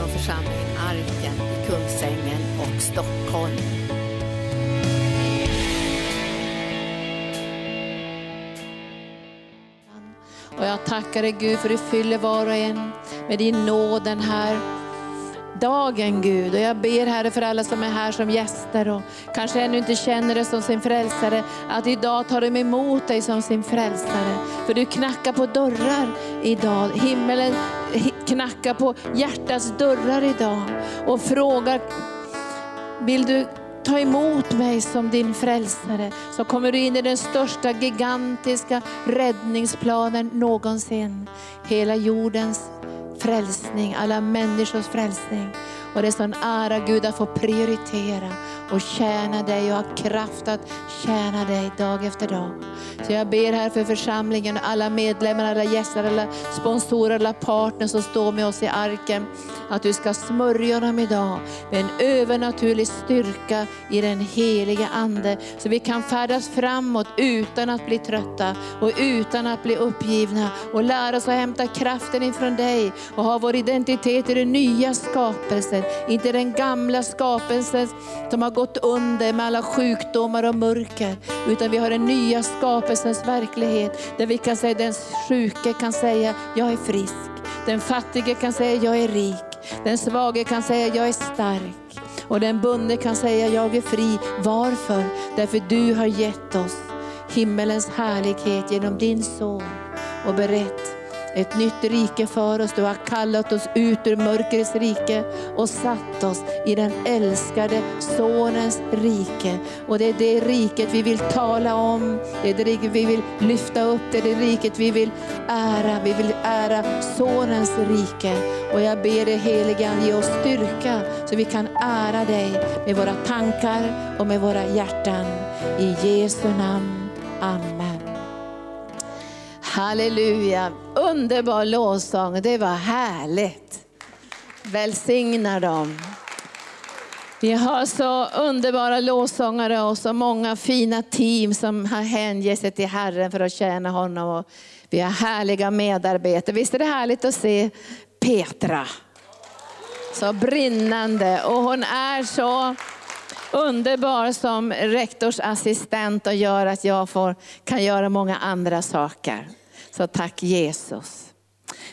från församlingen Arken i Kungsängen och Stockholm. Och jag tackar dig Gud för du fyller var och en med din nåd den här dagen Gud. Och jag ber Herre för alla som är här som gäster och kanske ännu inte känner dig som sin frälsare, att idag tar de emot dig som sin frälsare. För du knackar på dörrar idag. Himmelen knackar på hjärtats dörrar idag och frågar, vill du ta emot mig som din frälsare, så kommer du in i den största gigantiska räddningsplanen någonsin. Hela jordens frälsning, alla människors frälsning. Och det är sån ära Gud att få prioritera och tjäna dig och ha kraft att tjäna dig dag efter dag. Så jag ber här för församlingen, alla medlemmar, alla gäster, alla sponsorer, alla partners som står med oss i arken. Att du ska smörja dem idag med en övernaturlig styrka i den heliga Ande. Så vi kan färdas framåt utan att bli trötta och utan att bli uppgivna. Och lära oss att hämta kraften ifrån dig och ha vår identitet i den nya skapelsen. Inte den gamla skapelsen som har gått under med alla sjukdomar och mörker. Utan vi har den nya skapelsens verklighet där vi kan säga, den sjuke kan säga, jag är frisk. Den fattige kan säga, jag är rik. Den svage kan säga, jag är stark. Och den bunde kan säga, jag är fri. Varför? Därför du har gett oss himmelens härlighet genom din son och berett ett nytt rike för oss. Du har kallat oss ut ur mörkrets rike och satt oss i den älskade Sonens rike. Och det är det riket vi vill tala om, det är det riket vi vill lyfta upp, det är det riket vi vill ära. Vi vill ära Sonens rike. Och jag ber dig heliga ge oss styrka så vi kan ära dig med våra tankar och med våra hjärtan. I Jesu namn. Amen. Halleluja, underbar lovsång, det var härligt. Välsigna dem. Vi har så underbara lovsångare och så många fina team som har hängett sig till Herren för att tjäna honom. Och vi har härliga medarbetare. Visst är det härligt att se Petra? Så brinnande och hon är så underbar som rektorsassistent och gör att jag får, kan göra många andra saker. Så tack Jesus.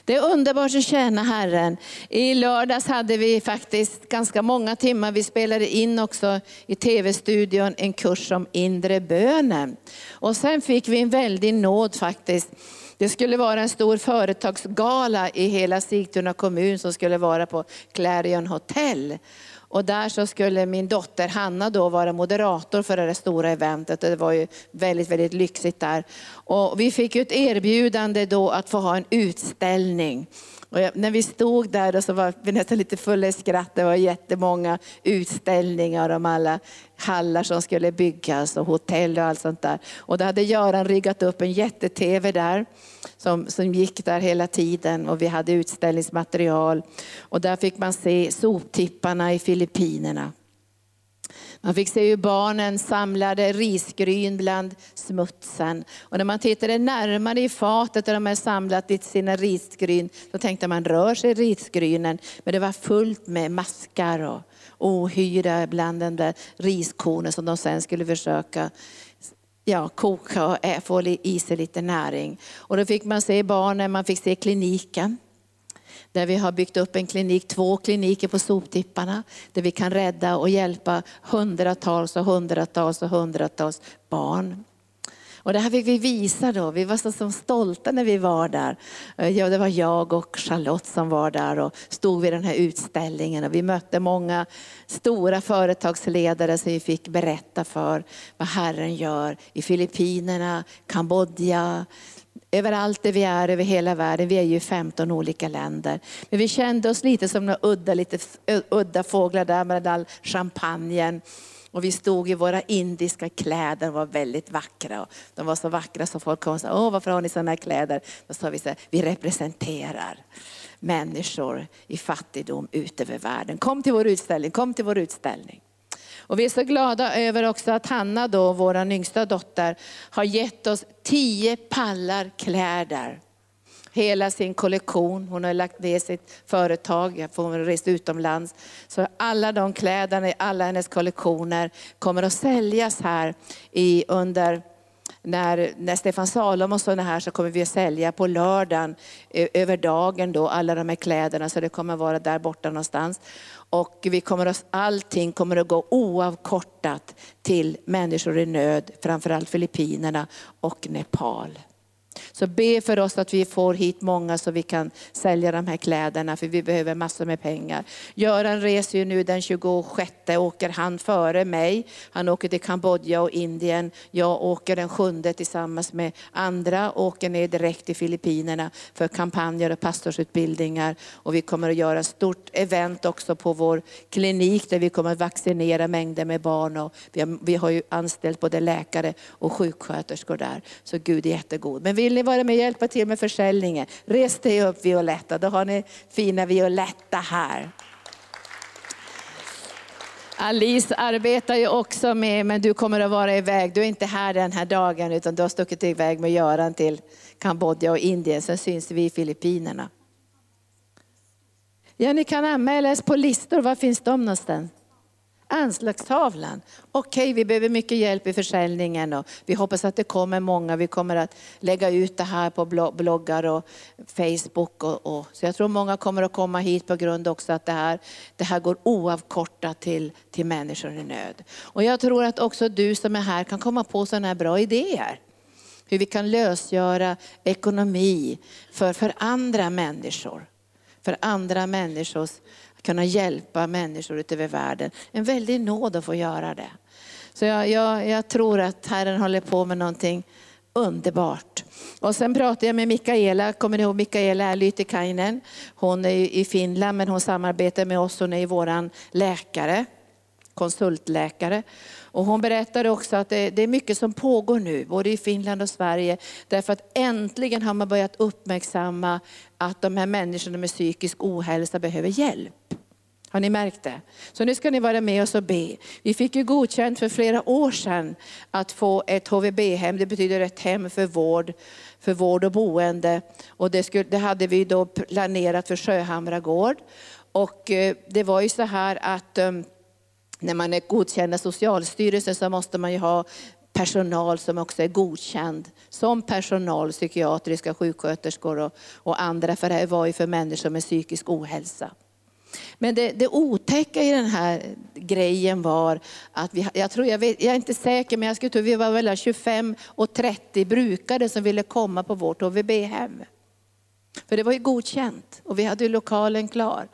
Det är underbart att tjäna Herren. I lördags hade vi faktiskt ganska många timmar. Vi spelade in också i tv-studion en kurs om inre bönen. Och sen fick vi en väldig nåd faktiskt. Det skulle vara en stor företagsgala i hela Sigtuna kommun som skulle vara på Clarion Hotel. Och där så skulle min dotter Hanna då vara moderator för det stora eventet. Det var ju väldigt, väldigt lyxigt där. Och vi fick ett erbjudande då att få ha en utställning. Och när vi stod där så var vi nästan lite fulla i skratt. Det var jättemånga utställningar om alla hallar som skulle byggas och hotell och allt sånt där. Och då hade Göran riggat upp en jätte-tv där som, som gick där hela tiden och vi hade utställningsmaterial. Och där fick man se soptipparna i Filippinerna. Man fick se hur barnen samlade risgryn bland smutsen. Och när man tittade närmare i fatet där de hade samlat sina risgryn, så tänkte man, rör sig risgrynen? Men det var fullt med maskar och ohyra bland den där riskornen som de sen skulle försöka ja, koka och få i sig lite näring. Och då fick man se barnen, man fick se kliniken. Där vi har byggt upp en klinik, två kliniker på soptipparna. Där vi kan rädda och hjälpa hundratals och hundratals och hundratals barn. Och det här fick vi visa då. Vi var så, så stolta när vi var där. Eh, ja, det var jag och Charlotte som var där och stod vid den här utställningen. Och vi mötte många stora företagsledare som vi fick berätta för vad Herren gör i Filippinerna, Kambodja, överallt där vi är, över hela världen. Vi är ju 15 olika länder. Men vi kände oss lite som några udda, lite udda fåglar där med all champagnen. Och vi stod i våra indiska kläder och var väldigt vackra. De var så vackra så folk kom och sa, Åh, varför har ni sådana här kläder? Då sa vi så här, vi representerar människor i fattigdom ut över världen. Kom till vår utställning, kom till vår utställning. Och vi är så glada över också att Hanna, då, vår yngsta dotter, har gett oss tio pallar kläder. hela sin kollektion. Hon har lagt ner sitt företag, hon har rest utomlands. Så alla de kläderna i alla hennes kollektioner kommer att säljas här i, under när, när Stefan Salomonsson är här så kommer vi att sälja på lördagen över dagen då alla de här kläderna så det kommer att vara där borta någonstans. Och vi kommer att, allting kommer att gå oavkortat till människor i nöd, framförallt Filippinerna och Nepal. Så be för oss att vi får hit många så vi kan sälja de här kläderna, för vi behöver massor med pengar. Göran reser ju nu den 26, åker han före mig. Han åker till Kambodja och Indien. Jag åker den 7 tillsammans med andra, åker ner direkt till Filippinerna för kampanjer och pastorsutbildningar. Och vi kommer att göra ett stort event också på vår klinik där vi kommer att vaccinera mängder med barn. Och vi, har, vi har ju anställt både läkare och sjuksköterskor där. Så Gud är jättegod. Men vill ni vara med och hjälpa till med försäljningen, res dig upp Violetta. Då har ni fina Violetta här. Alice arbetar ju också med, men du kommer att vara iväg. Du är inte här den här dagen utan du har stuckit iväg med Göran till Kambodja och Indien. Sen syns vi i Filippinerna. Ja, ni kan anmäla er på listor. Var finns de någonstans? Anslagstavlan. Okej, okay, vi behöver mycket hjälp i försäljningen och vi hoppas att det kommer många. Vi kommer att lägga ut det här på bloggar och Facebook. Och, och. Så jag tror många kommer att komma hit på grund också att det här, det här går oavkortat till, till människor i nöd. Och jag tror att också du som är här kan komma på sådana här bra idéer. Hur vi kan lösgöra ekonomi för, för andra människor. För andra människors kunna hjälpa människor utöver världen. En väldig nåd att få göra det. Så jag, jag, jag tror att Herren håller på med någonting underbart. Och sen pratade jag med Mikaela, kommer ni ihåg Mikaela Lytikainen? Hon är i Finland men hon samarbetar med oss, hon är vår läkare, konsultläkare. Och hon berättade också att det, det, är mycket som pågår nu, både i Finland och Sverige. Därför att äntligen har man börjat uppmärksamma att de här människorna med psykisk ohälsa behöver hjälp. Har ni märkt det? Så nu ska ni vara med oss och be. Vi fick ju godkänt för flera år sedan att få ett HVB-hem, det betyder ett hem för vård, för vård och boende. Och det, skulle, det hade vi då planerat för Sjöhamra gård. Och eh, det var ju så här att eh, när man är godkänd av Socialstyrelsen så måste man ju ha personal som också är godkänd som personal, psykiatriska sjuksköterskor och, och andra, för det här var ju för människor med psykisk ohälsa. Men det, det otäcka i den här grejen var att vi, jag tror, jag, vet, jag är inte säker, men jag skulle tro vi var väl 25 och 30 brukare som ville komma på vårt HVB-hem. För det var ju godkänt och vi hade ju lokalen klar.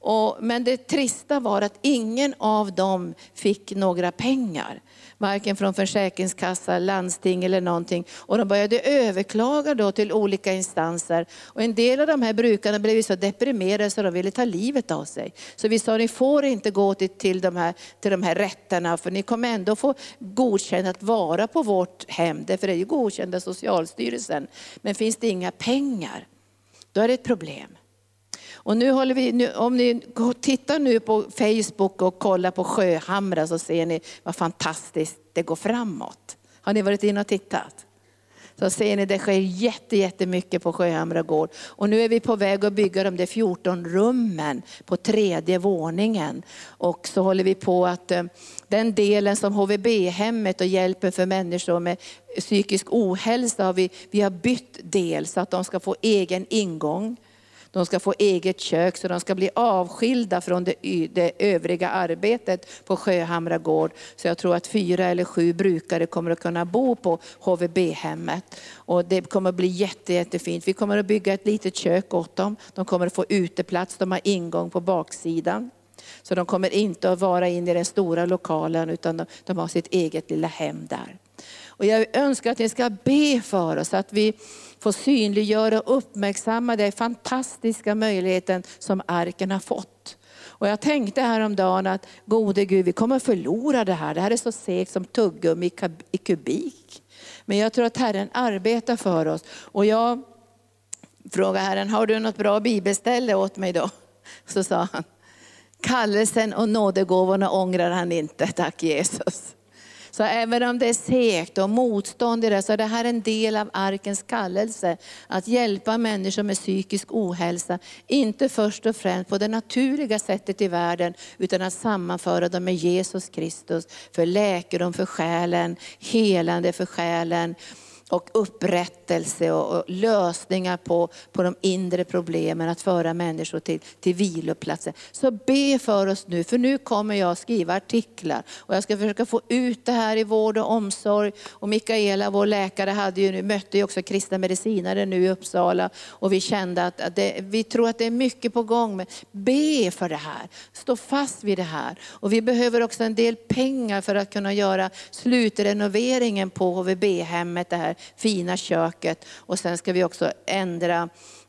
Och, men det trista var att ingen av dem fick några pengar. Varken från Försäkringskassa, landsting eller någonting. Och de började överklaga då till olika instanser. Och en del av de här brukarna blev så deprimerade så de ville ta livet av sig. Så vi sa, ni får inte gå till, till, de, här, till de här rätterna för ni kommer ändå få godkänt att vara på vårt hem. Därför är det ju godkänt av Socialstyrelsen. Men finns det inga pengar, då är det ett problem. Och nu håller vi, nu, om ni tittar nu på Facebook och kollar på Sjöhamra så ser ni vad fantastiskt det går framåt. Har ni varit inne och tittat? Så ser ni det sker jätte, jättemycket på Sjöhamra gård. Och nu är vi på väg att bygga de där 14 rummen på tredje våningen. Och så håller vi på att eh, den delen som HVB-hemmet och hjälpen för människor med psykisk ohälsa har vi, vi har bytt del så att de ska få egen ingång. De ska få eget kök så de ska bli avskilda från det, det övriga arbetet på Sjöhamra gård. Så jag tror att fyra eller sju brukare kommer att kunna bo på HVB-hemmet. Och det kommer att bli jätte, jättefint. Vi kommer att bygga ett litet kök åt dem. De kommer att få uteplats, de har ingång på baksidan. Så de kommer inte att vara inne i den stora lokalen utan de, de har sitt eget lilla hem där. Och jag önskar att ni ska be för oss, att vi få synliggöra och uppmärksamma den fantastiska möjligheten som arken har fått. Och jag tänkte häromdagen att gode Gud, vi kommer förlora det här. Det här är så segt som tuggummi i kubik. Men jag tror att Herren arbetar för oss. Och jag frågade Herren, har du något bra bibelställe åt mig då? Så sa han, kallelsen och nådegåvorna ångrar han inte, tack Jesus. Så även om det är segt och motstånd i det, så är det här en del av arkens kallelse. Att hjälpa människor med psykisk ohälsa, inte först och främst på det naturliga sättet i världen, utan att sammanföra dem med Jesus Kristus. För läkedom för själen, helande för själen och upprättelse och, lösningar på, på de inre problemen, att föra människor till, till viloplatser. Så be för oss nu, för nu kommer jag skriva artiklar och jag ska försöka få ut det här i vård och omsorg. Och Mikaela, vår läkare, hade ju nu, mötte ju också kristna medicinare nu i Uppsala och vi kände att, att det, vi tror att det är mycket på gång. Men be för det här, stå fast vid det här. Och vi behöver också en del pengar för att kunna göra slutrenoveringen på HVB-hemmet, det här fina köket. Och sen ska vi också ändra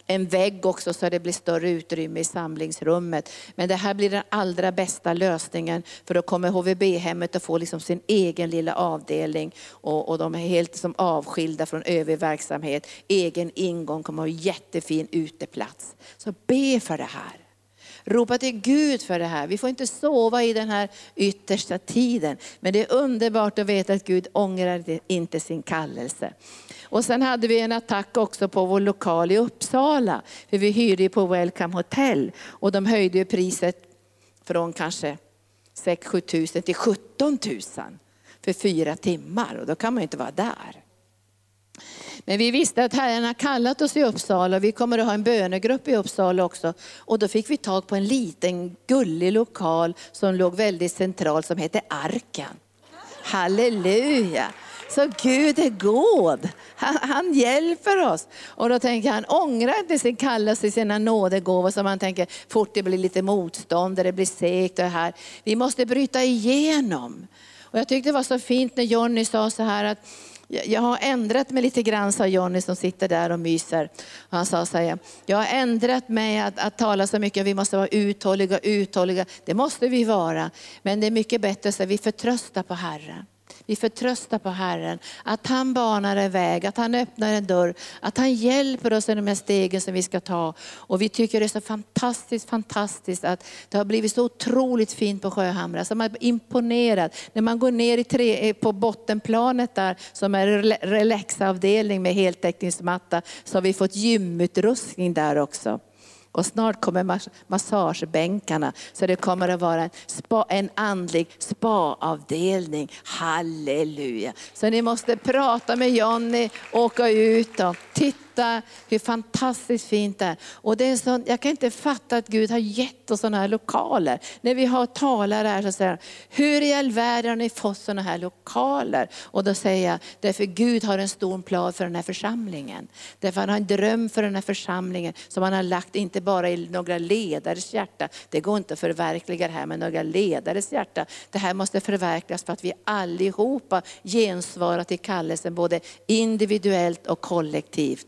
en vägg också så det blir större utrymme i samlingsrummet. Men det här blir den allra bästa lösningen för då kommer HVB-hemmet att få liksom sin egen lilla avdelning och, och de är helt som avskilda från övrig verksamhet. Egen ingång kommer att ha jättefin uteplats. Så be för det här. Ropa till Gud för det här. Vi får inte sova i den här yttersta tiden. Men det är underbart att veta att Gud ångrar inte sin kallelse. Och sen hade vi en attack också på vår lokal i Uppsala. För vi hyrde ju på Welcome Hotel och de höjde priset från kanske 6-7 tusen till 17 tusen för fyra timmar. Och då kan man ju inte vara där. Men vi visste att Herren har kallat oss i Uppsala och vi kommer att ha en bönegrupp i Uppsala också. Och då fick vi tag på en liten gullig lokal som låg väldigt centralt som hette Arken. Halleluja! Så Gud är god. Han, han, hjälper oss. Och då tänker han, ångra inte sin kallelse i sina nådegåvor som man tänker, fort det blir lite motstånd, det blir segt och det här. Vi måste bryta igenom. Och jag tyckte det var så fint när Jonny sa så här att jag har ändrat mig lite grann, sa Jonny som sitter där och myser. han sa så här, jag har ändrat mig att, att tala så mycket, vi måste vara uthålliga, uthålliga. Det måste vi vara. Men det är mycket bättre att vi förtröstar på Herren. Vi förtröstar på Herren, att han banar en väg, att han öppnar en dörr, att han hjälper oss i de här stegen som vi ska ta. Och vi tycker det är så fantastiskt, fantastiskt att det har blivit så otroligt fint på Sjöhamra. Så man är imponerad. När man går ner i tre, eh, på bottenplanet där, som är relaxavdelning med heltäckningsmatta, så har vi fått gymutrustning där också. Och snart kommer massagebänkarna, så det kommer att vara en, spa, en andlig spaavdelning. Halleluja! Så ni måste prata med Jonny, åka ut och titta fatta hur fantastiskt fint det är. Och det är så, jag kan inte fatta att Gud har gett oss sådana här lokaler. När vi har talare här så säger hur i all världen har ni fått sådana här lokaler? Och då säger jag, därför Gud har en stor plan för den här församlingen. Därför han har en dröm för den här församlingen som han har lagt inte bara i några ledares hjärta. Det går inte att förverkliga det här med några ledares hjärta. Det här måste förverkligas för att vi allihopa gensvarar till kallelsen både individuellt och kollektivt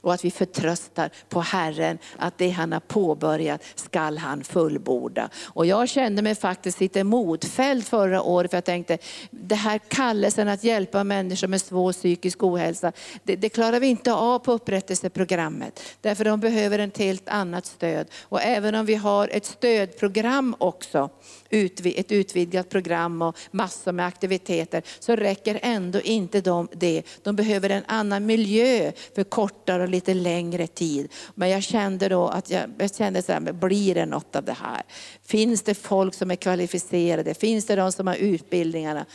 och att vi förtröstar på Herren att det han har påbörjat skall han fullborda. Och jag kände mig faktiskt lite modfälld förra året för jag tänkte, det här kallelsen att hjälpa människor med svår psykisk ohälsa, det, det klarar vi inte av på upprättelseprogrammet. Därför de behöver ett helt annat stöd. Och även om vi har ett stödprogram också, ett utvidgat program och massor med aktiviteter, så räcker ändå inte de det. De behöver en annan miljö för kortare och lite längre tid. Men jag kände då att jag, jag kände så här, blir det något av det här? Finns det folk som är kvalificerade? Finns det de som har utbildningarna?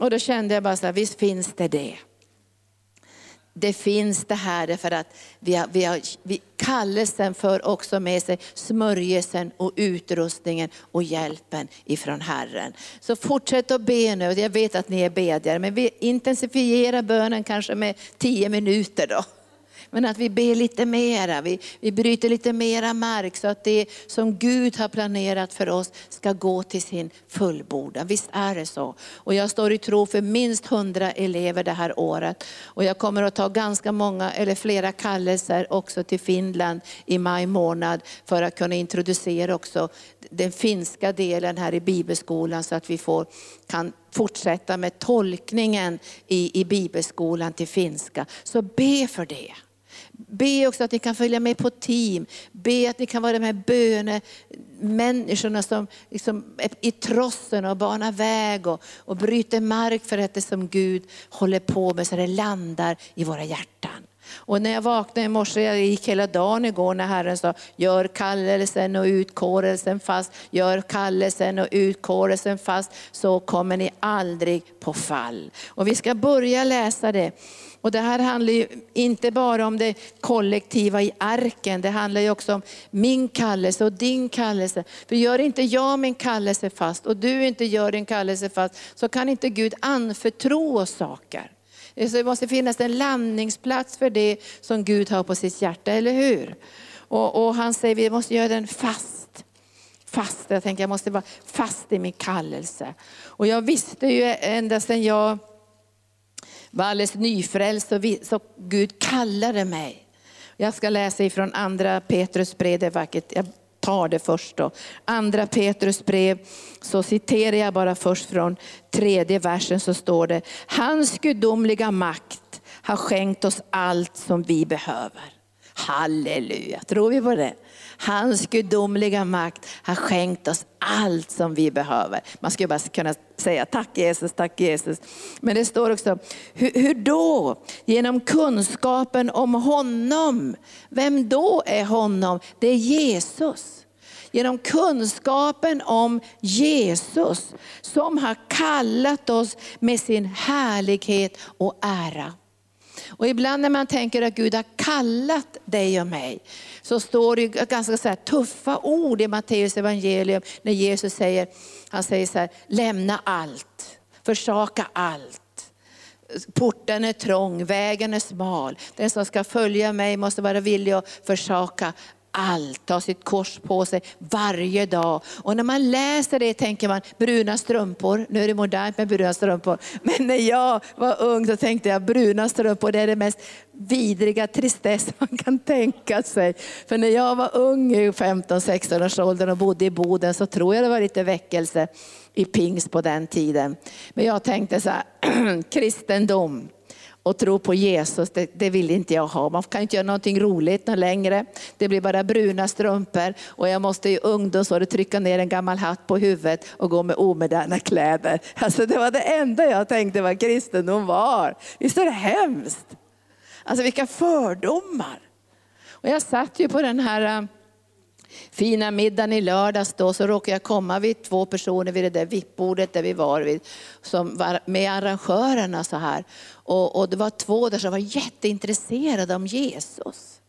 Och då kände jag bara så här, visst finns det det det finns det här därför att vi har, vi har, vi, kallelsen för också med sig smörjelsen och utrustningen och hjälpen ifrån Herren. Så fortsätt att be nu, jag vet att ni är bedjare, men vi intensifierar bönen kanske med tio minuter då. Men att vi ber lite mera, vi, vi bryter lite mera mark så att det som Gud har planerat för oss ska gå till sin fullbordan. Visst är det så? Och jag står i tro för minst hundra elever det här året. Och jag kommer att ta ganska många, eller flera kallelser också till Finland i maj månad för att kunna introducera också den finska delen här i bibelskolan så att vi får, kan fortsätta med tolkningen i, i bibelskolan till finska. Så be för det. Be också att ni kan följa med på team. Be att ni kan vara de här bönemänniskorna som liksom är i trossen och banar väg och, och bryter mark för att det som Gud håller på med så det landar i våra hjärtan. Och när jag vaknade i morse, jag gick hela dagen igår när Herren sa, gör kallelsen och utkårelsen fast, gör kallelsen och utkårelsen fast, så kommer ni aldrig på fall. Och vi ska börja läsa det. Och det här handlar ju inte bara om det kollektiva i arken, det handlar ju också om min kallelse och din kallelse. För gör inte jag min kallelse fast och du inte gör din kallelse fast, så kan inte Gud anförtro oss saker. Eh, det måste finnas en landningsplats för det som Gud har på sitt hjärta, eller hur? Och, och han säger vi måste göra den fast. Fast, jag tänker jag måste vara fast i min kallelse. Och jag visste ju ända sedan jag var alldeles nyfrälst så, så Gud kallade mig. Jag ska läsa ifrån andra Petrus brev, det är vackert. Jag tar det först då. Andra Petrus brev, så citerar jag bara först från tredje versen så står det, hans gudomliga makt har skänkt oss allt som vi behöver. Halleluja, tror vi på det? Hans gudomliga makt har skänkt oss allt som vi behöver. Man skulle bara kunna säga tack Jesus, tack Jesus. Men det står också, hur, hur då? Genom kunskapen om honom. Vem då är honom? Det är Jesus genom kunskapen om Jesus som har kallat oss med sin härlighet och ära. Och ibland när man tänker att Gud har kallat dig och mig, så står det ganska så tuffa ord i Matteus evangelium när Jesus säger, han säger så här, lämna allt, försaka allt. Porten är trång, vägen är smal. Den som ska följa mig måste vara villig att försaka allt, ta sitt kors på sig varje dag. Och när man läser det tänker man bruna strumpor, nu är det modernt med bruna strumpor. Men när jag var ung så tänkte jag bruna strumpor, det är det mest vidriga tristess man kan tänka sig. För när jag var ung i 15-16 års åldern och bodde i Boden så tror jag det var lite väckelse i pingst på den tiden. Men jag tänkte så här, kristendom, och tro på Jesus, det, det, vill inte jag ha. Man kan inte göra någonting roligt längre. Det blir bara bruna strumpor och jag måste i ungdomsåret trycka ner en gammal hatt på huvudet och gå med omoderna kläder. Alltså det var det enda jag tänkte vad kristendom var. Visst är det hemskt? Alltså vilka fördomar. Och jag satt ju på den här äh, fina middagen i lördags då så råkade jag komma vid två personer vid det där vippbordet där vi var vid, som var med arrangörerna så här. Och, och det var två där som var jätteintresserade om Jesus.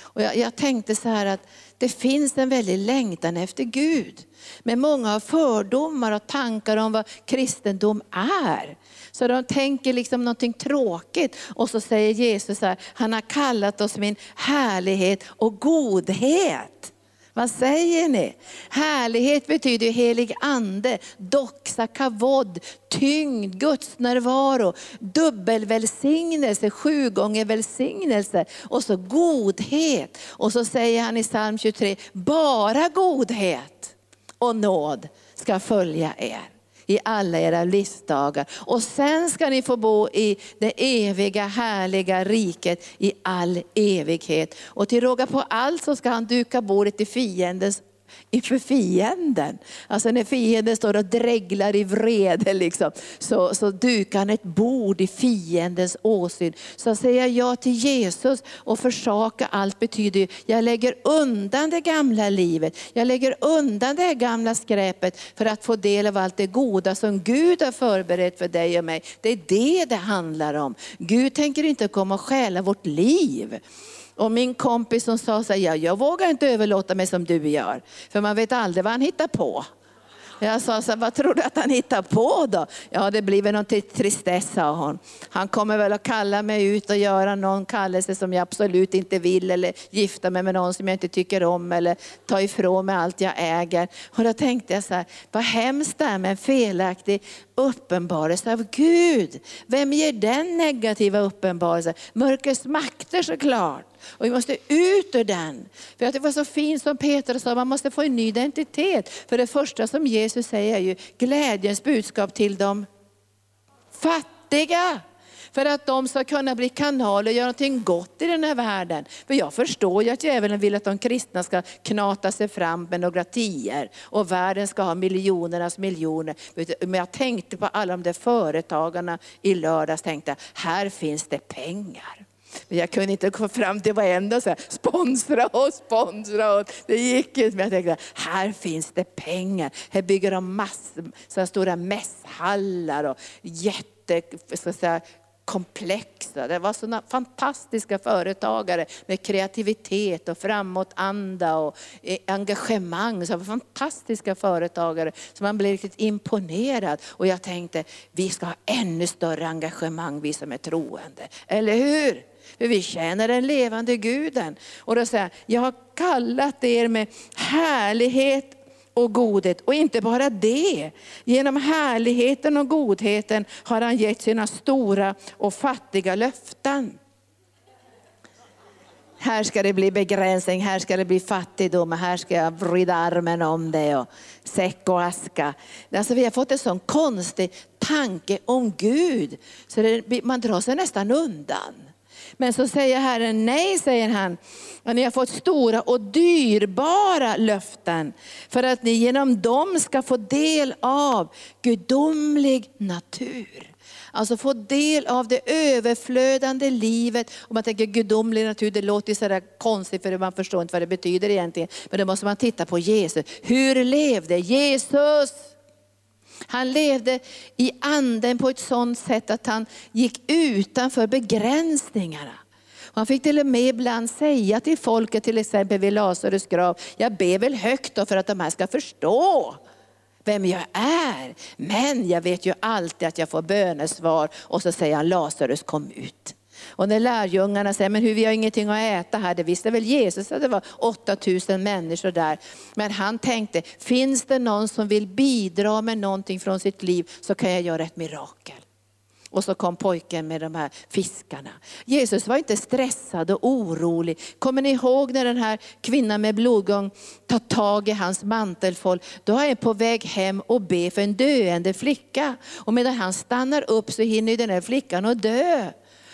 Och jag, jag tänkte så här att det finns en väldig längtan efter Gud. Men många har fördomar och tankar om vad kristendom är. Så de tänker liksom någonting tråkigt. Och så säger Jesus så här, han har kallat oss min härlighet och godhet. Vad säger ni? Härlighet betyder helig ande, doxa, kavod, tyngd, Guds närvaro, dubbelvälsignelse, sju gånger välsignelse och så godhet. Och så säger han i psalm 23, bara godhet och nåd ska följa er i alla era livsdagar. Och sen ska ni få bo i det eviga härliga riket i all evighet. Och till råga på allt så ska han duka bordet i fiendens inför fienden. Alltså när fienden står och dreglar i vrede liksom, så, så dukar han ett bord i fiendens åsyn. Så säger jag ja till Jesus och försaka allt betyder jag lägger undan det gamla livet. Jag lägger undan det gamla skräpet för att få del av allt det goda som Gud har förberett för dig och mig. Det är det det handlar om. Gud tänker inte komma och stjäla vårt liv. Och min kompis som sa så här, ja, jag vågar inte överlåta mig som du gör. För man vet aldrig vad han hittar på. Jag sa, så, vad tror du att han hittar på då? Ja, det blir väl någon tristess, sa hon. Han kommer väl att kalla mig ut och göra någon kallelse som jag absolut inte vill, eller gifta mig med någon som jag inte tycker om, eller ta ifrån mig allt jag äger. Och då tänkte jag så här, vad hemskt det är med en felaktig uppenbarelse av Gud. Vem ger den negativa uppenbarelsen? Mörkrets makter såklart. Och vi måste ut ur den. För att det var så fint som Peter sa, man måste få en ny identitet. För det första som Jesus säger är ju glädjens budskap till de fattiga. För att de ska kunna bli kanaler och göra någonting gott i den här världen. För jag förstår ju att djävulen vill att de kristna ska knata sig fram med några tior och världen ska ha miljonernas miljoner. Men jag tänkte på alla de där företagarna i lördags, tänkte här finns det pengar. Men jag kunde inte komma fram till varenda och säga sponsra oss, sponsra oss. Det gick inte. Men jag tänkte, här finns det pengar. Här bygger de massor, så stora mässhallar och jätte, ska säga, komplexa. Det var sådana fantastiska företagare med kreativitet och framåtanda och eh, engagemang. Så var fantastiska företagare så man blev riktigt imponerad. Och jag tänkte, vi ska ha ännu större engagemang vi som är troende. Eller hur? För vi tjänar den levande guden. Och då säger jag har kallat er med härlighet och godhet. Och inte bara det, genom härligheten och godheten har han gett sina stora och fattiga löften. Här ska det bli begränsning, här ska det bli fattigdom, här ska jag vrida armen om det och säck och aska. Alltså vi har fått en sån konstig tanke om Gud, så det, man drar sig nästan undan. Men så säger Herren nej, säger han. Och ni har fått stora och dyrbara löften för att ni genom dem ska få del av gudomlig natur. Alltså få del av det överflödande livet. Om man tänker gudomlig natur, det låter så konstigt för man förstår inte vad det betyder egentligen. Men då måste man titta på Jesus. Hur levde Jesus? Han levde i anden på ett sådant sätt att han gick utanför begränsningarna. Han fick till och med ibland säga till folket, till exempel vid Lazarus grav, jag ber väl högt då för att de här ska förstå vem jag är. Men jag vet ju alltid att jag får bönesvar och så säger han Lazarus kom ut. Och när lärjungarna säger, men hur, vi har ingenting att äta här, det visste väl Jesus att det var 8000 människor där. Men han tänkte, finns det någon som vill bidra med någonting från sitt liv så kan jag göra ett mirakel. Och så kom pojken med de här fiskarna. Jesus var inte stressad och orolig. Kommer ni ihåg när den här kvinnan med blodgång tar tag i hans mantelfåll? Då är han på väg hem och ber för en döende flicka. Och medan han stannar upp så hinner den här flickan att dö.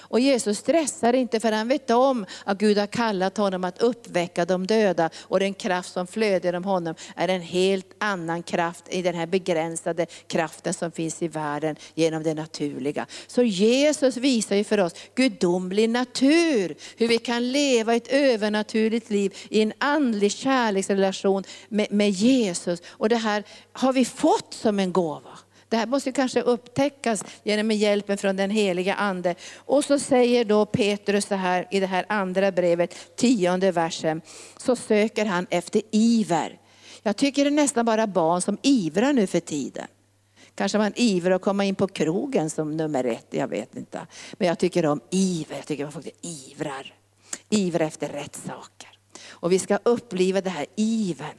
Och Jesus stressar inte för han vet om att Gud har kallat honom att uppväcka de döda. Och den kraft som flödar genom honom är en helt annan kraft i den här begränsade kraften som finns i världen genom det naturliga. Så Jesus visar ju för oss gudomlig natur, hur vi kan leva ett övernaturligt liv i en andlig kärleksrelation med, med Jesus. Och det här har vi fått som en gåva. Det här måste kanske upptäckas genom hjälpen från den heliga ande. Och så säger då Petrus så här i det här andra brevet, tionde versen, så söker han efter iver. Jag tycker det är nästan bara barn som ivrar nu för tiden. Kanske man ivrar att komma in på krogen som nummer ett, jag vet inte. Men jag tycker om iver, jag tycker man faktiskt ivrar. Ivrar efter rätt saker. Och vi ska uppliva det här ivern.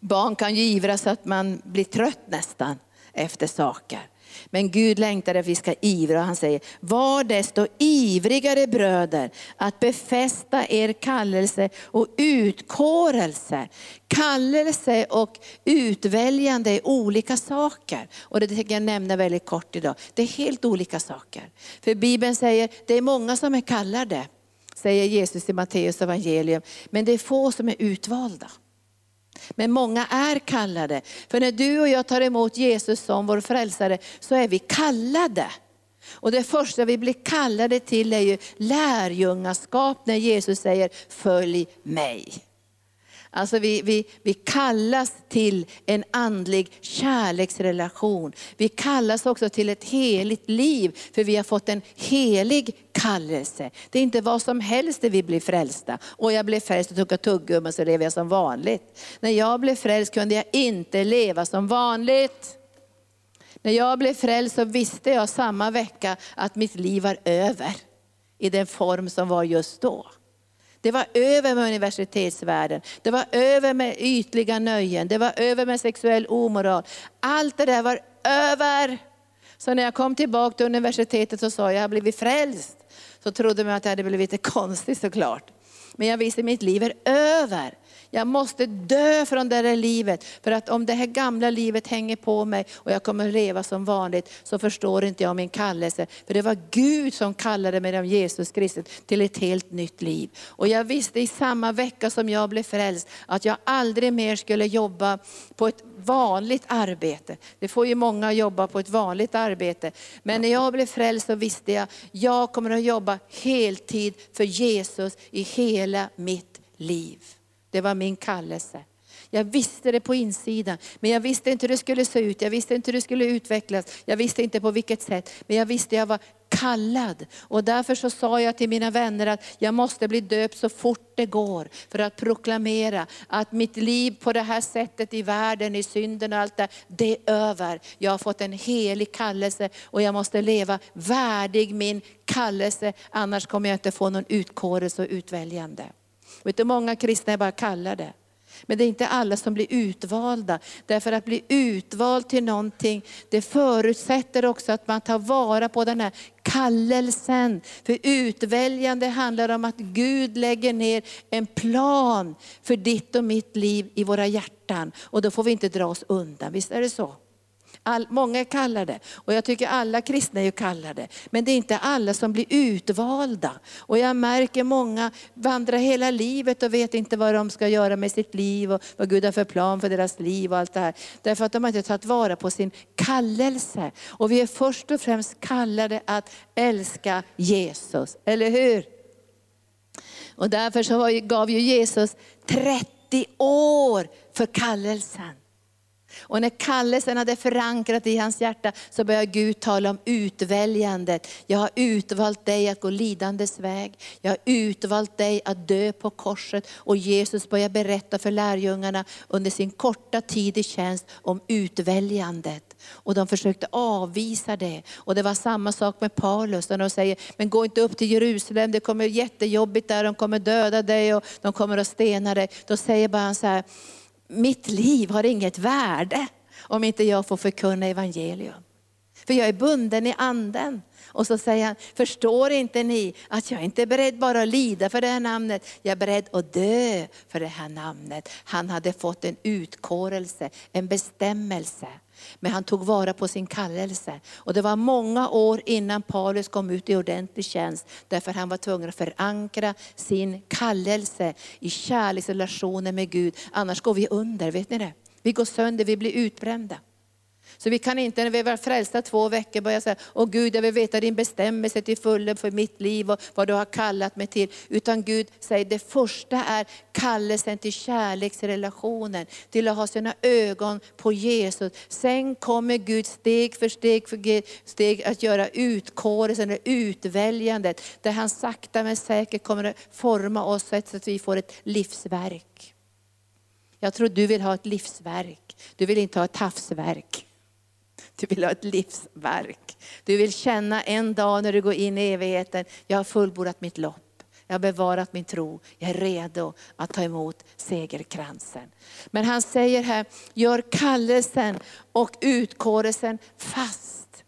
Barn kan ju ivra så att man blir trött nästan efter saker. Men Gud längtar att vi ska ivra och han säger, var desto ivrigare bröder att befästa er kallelse och utkårelse. Kallelse och utväljande är olika saker. Och det tänker jag nämna väldigt kort idag. Det är helt olika saker. För Bibeln säger, det är många som är kallade, säger Jesus i Matteus evangelium. Men det är få som är utvalda. Men många är kallade. För när du och jag tar emot Jesus som vår frälsare så är vi kallade. Och det första vi blir kallade till är ju lärjungaskap när Jesus säger följ mig. Alltså vi, vi, vi kallas till en andlig kärleksrelation. Vi kallas också till ett heligt liv, för vi har fått en helig kallelse. Det är inte vad som helst det vi blir frälsta. Och jag blev frälst och tog tuggummi så lever jag som vanligt. När jag blev frälst kunde jag inte leva som vanligt. När jag blev frälst så visste jag samma vecka att mitt liv var över i den form som var just då. Det var över med universitetsvärlden. Det var över med ytliga nöjen. Det var över med sexuell omoral. Allt det där var över. Så när jag kom tillbaka till universitetet så sa jag, jag har blivit frälst. Så trodde man att jag hade blivit lite konstig såklart. Men jag visste att mitt liv är över. Jag måste dö från det där livet. För att om det här gamla livet hänger på mig och jag kommer leva som vanligt, så förstår inte jag min kallelse. För det var Gud som kallade mig om Jesus Kristus till ett helt nytt liv. Och jag visste i samma vecka som jag blev frälst, att jag aldrig mer skulle jobba på ett vanligt arbete. Det får ju många jobba på ett vanligt arbete. Men när jag blev frälst så visste jag, jag kommer att jobba heltid för Jesus i hela mitt liv. Det var min kallelse. Jag visste det på insidan, men jag visste inte hur det skulle se ut. Jag visste inte hur det skulle utvecklas. Jag visste inte på vilket sätt. Men jag visste att jag var kallad. Och därför så sa jag till mina vänner att jag måste bli döpt så fort det går. För att proklamera att mitt liv på det här sättet i världen, i synden och allt det, det är över. Jag har fått en helig kallelse och jag måste leva värdig min kallelse. Annars kommer jag inte få någon utkårelse och utväljande. Vet du, många kristna är bara kallade. Men det är inte alla som blir utvalda. Därför att bli utvald till någonting, det förutsätter också att man tar vara på den här kallelsen. För utväljande handlar om att Gud lägger ner en plan för ditt och mitt liv i våra hjärtan. Och då får vi inte dra oss undan, visst är det så? All, många är kallade och jag tycker alla kristna är kallade. Men det är inte alla som blir utvalda. Och jag märker många vandrar hela livet och vet inte vad de ska göra med sitt liv och vad Gud har för plan för deras liv och allt det här. Därför att de har inte tagit vara på sin kallelse. Och vi är först och främst kallade att älska Jesus, eller hur? Och därför så gav ju Jesus 30 år för kallelsen. Och när kallelsen hade förankrat i hans hjärta så började Gud tala om utväljandet. Jag har utvalt dig att gå lidandes väg. Jag har utvalt dig att dö på korset. Och Jesus började berätta för lärjungarna under sin korta tid i tjänst om utväljandet. Och de försökte avvisa det. Och det var samma sak med Paulus. När de säger, men gå inte upp till Jerusalem, det kommer jättejobbigt där, de kommer döda dig och de kommer att stena dig. Då säger bara han så här, mitt liv har inget värde om inte jag får förkunna evangelium. För jag är bunden i anden. Och så säger han, förstår inte ni att jag inte är beredd bara att lida för det här namnet, jag är beredd att dö för det här namnet. Han hade fått en utkårelse, en bestämmelse. Men han tog vara på sin kallelse. Och det var många år innan Paulus kom ut i ordentlig tjänst. Därför han var tvungen att förankra sin kallelse i kärleksrelationen med Gud. Annars går vi under, vet ni det? Vi går sönder, vi blir utbrända. Så vi kan inte när vi var frälsta två veckor börja säga, åh Gud jag vill veta din bestämmelse till fullo för mitt liv och vad du har kallat mig till. Utan Gud säger, det första är kallelsen till kärleksrelationen, till att ha sina ögon på Jesus. Sen kommer Gud steg för steg för steg att göra utkårelsen, utväljandet, där han sakta men säkert kommer att forma oss så att vi får ett livsverk. Jag tror du vill ha ett livsverk, du vill inte ha ett havsverk. Du vill ha ett livsverk. Du vill känna en dag när du går in i evigheten, jag har fullbordat mitt lopp. Jag har bevarat min tro, jag är redo att ta emot segerkransen. Men han säger här, gör kallelsen och utkårelsen fast.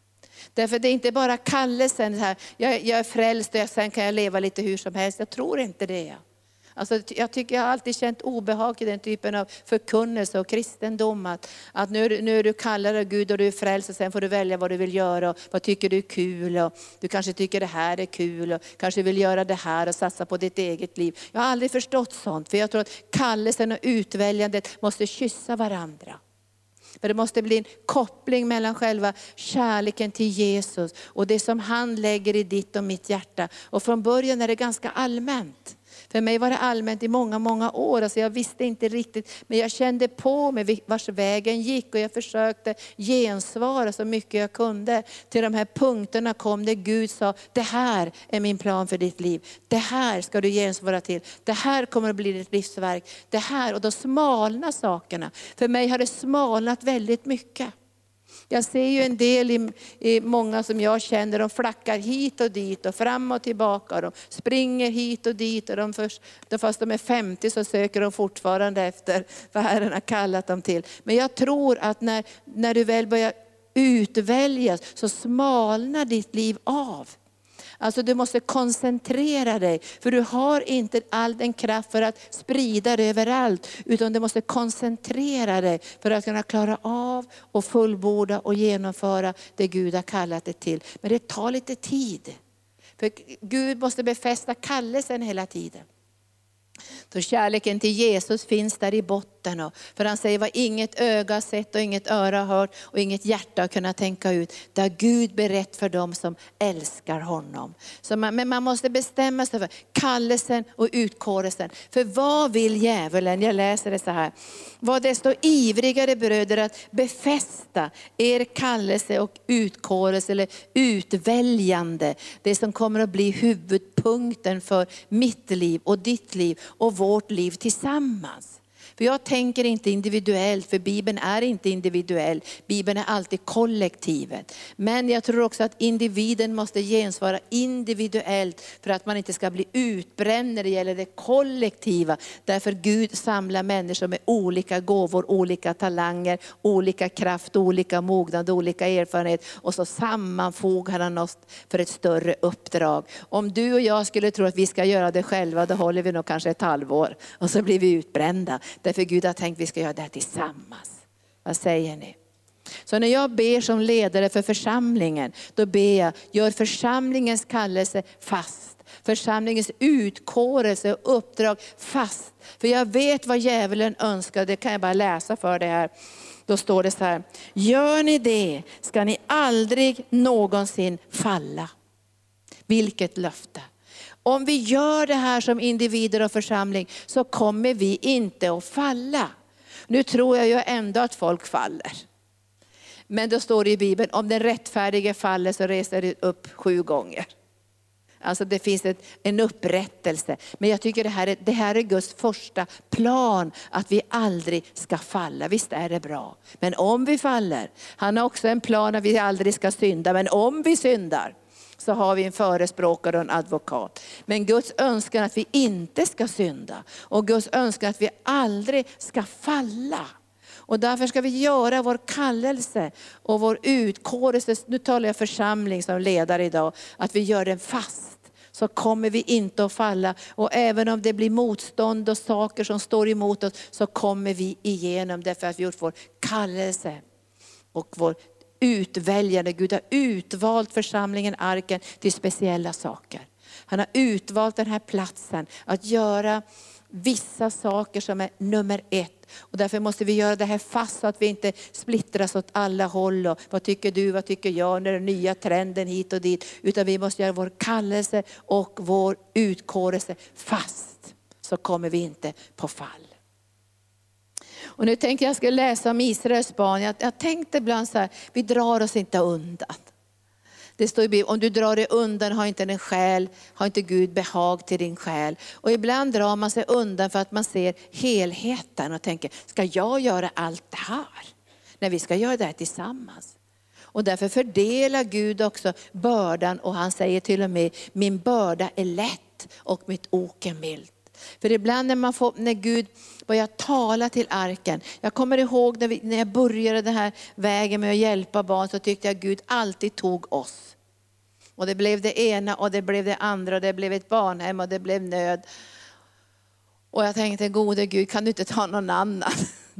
Därför det är inte bara kallelsen, här, jag, jag är frälst och sen kan jag leva lite hur som helst. Jag tror inte det. Alltså, jag, tycker, jag har alltid känt obehag i den typen av förkunnelse och kristendom. Att, att nu, nu är du kallad av Gud och du är frälst och sen får du välja vad du vill göra. Och vad tycker du är kul? Och du kanske tycker det här är kul och kanske vill göra det här och satsa på ditt eget liv. Jag har aldrig förstått sånt. För jag tror att kallelsen och utväljandet måste kyssa varandra. För det måste bli en koppling mellan själva kärleken till Jesus och det som han lägger i ditt och mitt hjärta. Och från början är det ganska allmänt. För mig var det allmänt i många, många år. Alltså jag visste inte riktigt, men jag kände på mig vars vägen gick och jag försökte gensvara så mycket jag kunde. Till de här punkterna kom det Gud sa, det här är min plan för ditt liv. Det här ska du gensvara till. Det här kommer att bli ditt livsverk. Det här, och då smalnar sakerna. För mig har det smalnat väldigt mycket. Jag ser ju en del i, i, många som jag känner, de flackar hit och dit och fram och tillbaka. De springer hit och dit och de först, fast de är 50 så söker de fortfarande efter vad Herren har kallat dem till. Men jag tror att när, när du väl börjar utväljas så smalnar ditt liv av. Alltså du måste koncentrera dig, för du har inte all den kraft för att sprida det överallt, utan du måste koncentrera dig för att kunna klara av och fullborda och genomföra det Gud har kallat dig till. Men det tar lite tid. För Gud måste befästa kallelsen hela tiden. Så kärleken till Jesus finns där i botten. För han säger vad inget öga sett och inget öra hört och inget hjärta har kunnat tänka ut. Det har Gud berett för dem som älskar honom. Så man, men man måste bestämma sig för kallelsen och utkårelsen. För vad vill djävulen? Jag läser det så här. Var desto ivrigare bröder att befästa er kallelse och utkårelse eller utväljande. Det som kommer att bli punkten för mitt liv och ditt liv och vårt liv tillsammans. För jag tänker inte individuellt, för Bibeln är inte individuell. Bibeln är alltid kollektivet. Men jag tror också att individen måste gensvara individuellt för att man inte ska bli utbränd när det gäller det kollektiva. Därför Gud samlar människor med olika gåvor, olika talanger, olika kraft, olika mognad, olika erfarenhet. Och så sammanfogar han oss för ett större uppdrag. Om du och jag skulle tro att vi ska göra det själva, då håller vi nog kanske ett halvår och så blir vi utbrända. Därför Gud har tänkt att vi ska göra det här tillsammans. Vad säger ni? Så när jag ber som ledare för församlingen, då ber jag, gör församlingens kallelse fast. Församlingens utkårelse och uppdrag fast. För jag vet vad djävulen önskar, det kan jag bara läsa för det här. Då står det så här, gör ni det ska ni aldrig någonsin falla. Vilket löfte. Om vi gör det här som individer och församling så kommer vi inte att falla. Nu tror jag ju ändå att folk faller. Men då står det i Bibeln, om den rättfärdige faller så reser det upp sju gånger. Alltså det finns ett, en upprättelse. Men jag tycker det här, är, det här är Guds första plan, att vi aldrig ska falla. Visst är det bra. Men om vi faller, han har också en plan att vi aldrig ska synda. Men om vi syndar, så har vi en förespråkare och en advokat. Men Guds önskan att vi inte ska synda och Guds önskan att vi aldrig ska falla. Och därför ska vi göra vår kallelse och vår utkårelse, nu talar jag församling som ledare idag, att vi gör den fast så kommer vi inte att falla. Och även om det blir motstånd och saker som står emot oss, så kommer vi igenom därför att vi gjort vår kallelse och vår utväljande. Gud har utvalt församlingen Arken till speciella saker. Han har utvalt den här platsen att göra vissa saker som är nummer ett. Och därför måste vi göra det här fast så att vi inte splittras åt alla håll. Och vad tycker du, vad tycker jag, när den nya trenden hit och dit. Utan vi måste göra vår kallelse och vår utkårelse fast. Så kommer vi inte på fall. Och nu tänkte jag skulle läsa om Israels barn. Jag, jag tänkte ibland så här, vi drar oss inte undan. Det står i Bibeln, om du drar dig undan har inte din själ, har inte Gud behag till din själ. Och ibland drar man sig undan för att man ser helheten och tänker, ska jag göra allt det här? Nej, vi ska göra det här tillsammans. Och därför fördelar Gud också bördan och han säger till och med, min börda är lätt och mitt ok är milt. För ibland när, man får, när Gud börjar tala till arken. Jag kommer ihåg när, vi, när jag började den här vägen med att hjälpa barn så tyckte jag att Gud alltid tog oss. Och det blev det ena och det blev det andra och det blev ett barnhem och det blev nöd. Och jag tänkte, gode Gud kan du inte ta någon annan?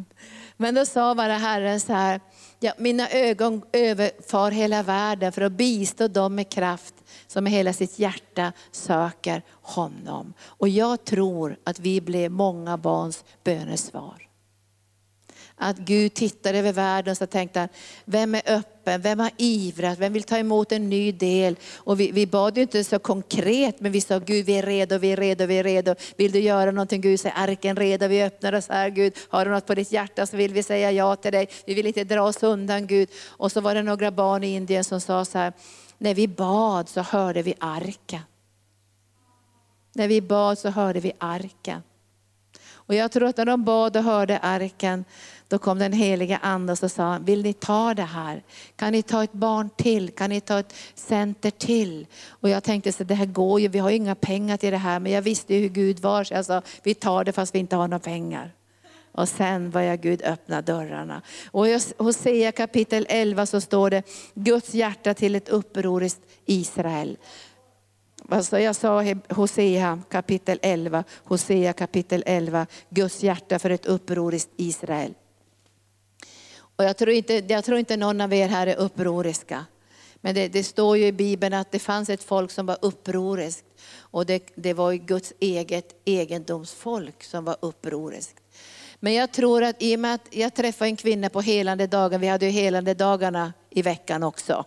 Men då sa bara Herren så här, ja, mina ögon överfar hela världen för att bistå dem med kraft som med hela sitt hjärta söker honom. Och jag tror att vi blev många barns bönesvar. Att Gud tittar över världen och så tänkte han, vem är öppen, vem har ivrat, vem vill ta emot en ny del? Och vi, vi bad ju inte så konkret, men vi sa Gud vi är redo, vi är redo, vi är redo. Vill du göra någonting Gud, säger arken redo, vi öppnar oss här Gud. Har du något på ditt hjärta så vill vi säga ja till dig. Vi vill inte dra oss undan Gud. Och så var det några barn i Indien som sa så här, när vi bad så hörde vi arken. När vi bad så hörde vi arken. Och jag tror att när de bad och hörde arken, då kom den heliga ande och sa, vill ni ta det här? Kan ni ta ett barn till? Kan ni ta ett center till? Och jag tänkte, så det här går ju, vi har ju inga pengar till det här, men jag visste ju hur Gud var, så jag sa, vi tar det fast vi inte har några pengar. Och sen börjar Gud öppna dörrarna. Och i Hosea kapitel 11 så står det, Guds hjärta till ett upproriskt Israel. Alltså jag sa Hosea kapitel 11, Hosea kapitel 11, Guds hjärta för ett upproriskt Israel. Och jag, tror inte, jag tror inte någon av er här är upproriska. Men det, det, står ju i Bibeln att det fanns ett folk som var upproriskt. Och det, det var ju Guds eget egendomsfolk som var upproriskt. Men jag tror att i och med att jag träffade en kvinna på helande dagen, vi hade ju helande dagarna i veckan också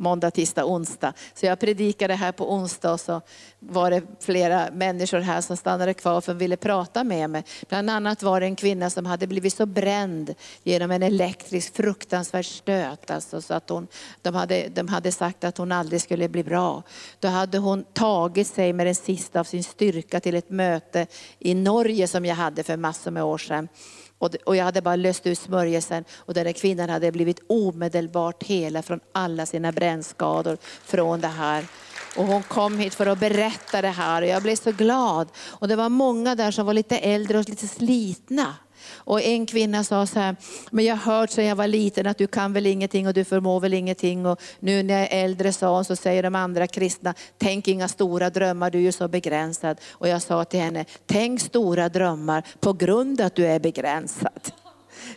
måndag, tisdag, onsdag. Så jag predikade här på onsdag och så var det flera människor här som stannade kvar för de ville prata med mig. Bland annat var det en kvinna som hade blivit så bränd genom en elektrisk fruktansvärd stöt. Alltså, så att hon, de, hade, de hade sagt att hon aldrig skulle bli bra. Då hade hon tagit sig med den sista av sin styrka till ett möte i Norge som jag hade för massor med år sedan. Och, jag hade bara löst ut smörjelsen och den där kvinnan hade blivit omedelbart hela från alla sina brännskador från det här. Och hon kom hit för att berätta det här och jag blev så glad. Och det var många där som var lite äldre och lite slitna. Och en kvinna sa så här, men jag har hört sedan jag var liten att du kan väl ingenting och du förmår väl ingenting. Och nu när jag är äldre sa så säger de andra kristna, tänk inga stora drömmar, du är ju så begränsad. Och jag sa till henne, tänk stora drömmar på grund att du är begränsad.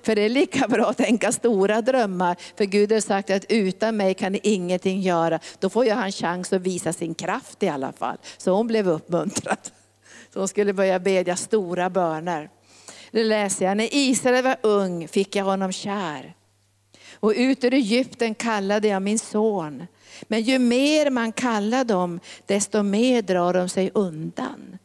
För det är lika bra att tänka stora drömmar. För Gud har sagt att utan mig kan ni ingenting göra. Då får jag en chans att visa sin kraft i alla fall. Så hon blev uppmuntrad. Så hon skulle börja bedja stora böner. Det läser jag. När Israel var ung fick jag honom kär. Och ut ur Egypten kallade jag min son. Men ju mer man kallar dem, desto mer drar de sig undan.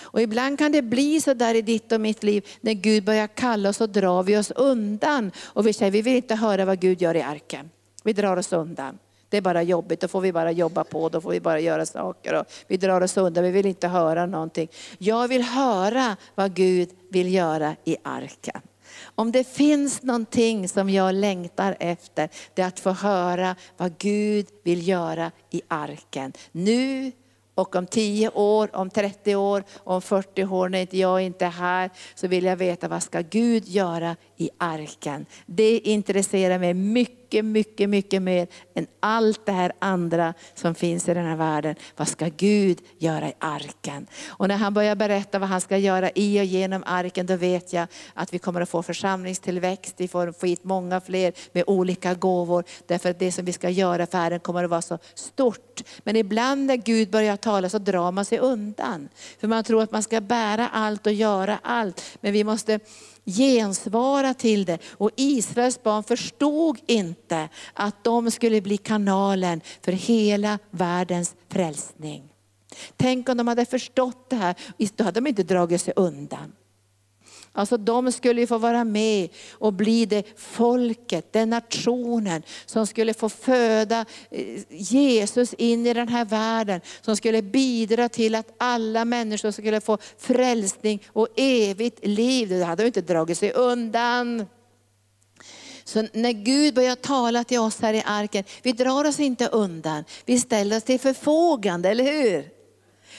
Och ibland kan det bli så där i ditt och mitt liv, när Gud börjar kalla oss så drar vi oss undan. Och vi säger, vi vill inte höra vad Gud gör i arken. Vi drar oss undan. Det är bara jobbigt, då får vi bara jobba på, då får vi bara göra saker. Och vi drar oss undan, vi vill inte höra någonting. Jag vill höra vad Gud vill göra i arken. Om det finns någonting som jag längtar efter, det är att få höra vad Gud vill göra i arken. Nu och om 10 år, om 30 år, om 40 år när jag inte är här, så vill jag veta vad ska Gud göra i arken. Det intresserar mig mycket, mycket, mycket mycket mer än allt det här andra som finns i den här världen. Vad ska Gud göra i arken? Och när han börjar berätta vad han ska göra i och genom arken, då vet jag att vi kommer att få församlingstillväxt, vi får få hit många fler med olika gåvor. Därför att det som vi ska göra för Herren kommer att vara så stort. Men ibland när Gud börjar tala så drar man sig undan. För man tror att man ska bära allt och göra allt. Men vi måste gensvara till det. Och Israels barn förstod inte att de skulle bli kanalen för hela världens frälsning. Tänk om de hade förstått det här, då hade de inte dragit sig undan. Alltså de skulle ju få vara med och bli det folket, den nationen som skulle få föda eh, Jesus in i den här världen. Som skulle bidra till att alla människor skulle få frälsning och evigt liv. Det hade de inte dragit sig undan. Så när Gud börjar tala till oss här i arken, vi drar oss inte undan. Vi ställer oss till förfogande, eller hur?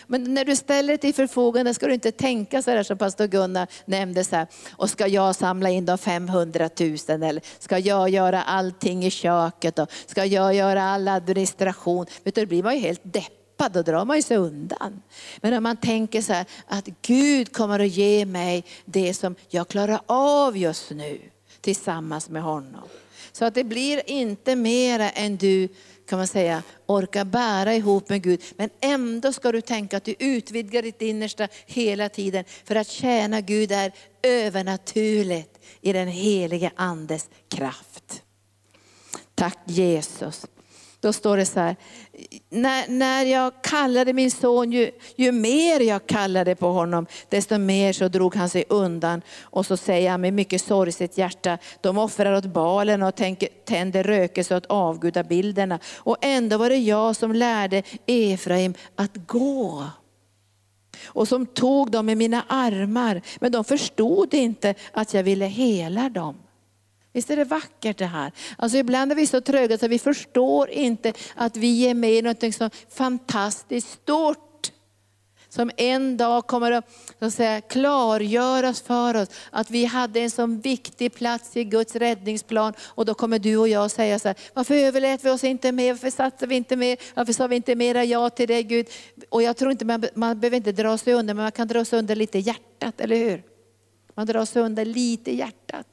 Men när du ställer dig till förfogande ska du inte tänka så här som pastor Gunnar nämnde, så här, och ska jag samla in de 500 000 eller ska jag göra allting i köket och ska jag göra all administration. Vet du, då blir man ju helt deppad då drar man sig undan. Men om man tänker så här, att Gud kommer att ge mig det som jag klarar av just nu tillsammans med honom. Så att det blir inte mera än du kan man säga, orka bära ihop med Gud. Men ändå ska du tänka att du utvidgar ditt innersta hela tiden. För att tjäna Gud är övernaturligt i den helige Andes kraft. Tack Jesus. Då står det så här, när, när jag kallade min son, ju, ju mer jag kallade på honom, desto mer så drog han sig undan. Och så säger han med mycket sorg i sitt hjärta, de offrar åt balen och tänker, tänder rökelse åt avgudabilderna. Och ändå var det jag som lärde Efraim att gå och som tog dem i mina armar. Men de förstod inte att jag ville hela dem. Visst är det vackert det här? Alltså ibland är vi så tröga så vi förstår inte att vi är med i något så fantastiskt stort. som en dag kommer att, så att säga, klargöras för oss. Att vi hade en så viktig plats i Guds räddningsplan. Och då kommer du och jag säga så här, varför överlät vi oss inte mer? Varför satsade vi inte mer? Varför sa vi inte mera ja till dig Gud? Och jag tror inte man, man behöver inte dra sig under, men man kan dra sig under lite hjärtat, eller hur? Man drar sig under lite hjärtat.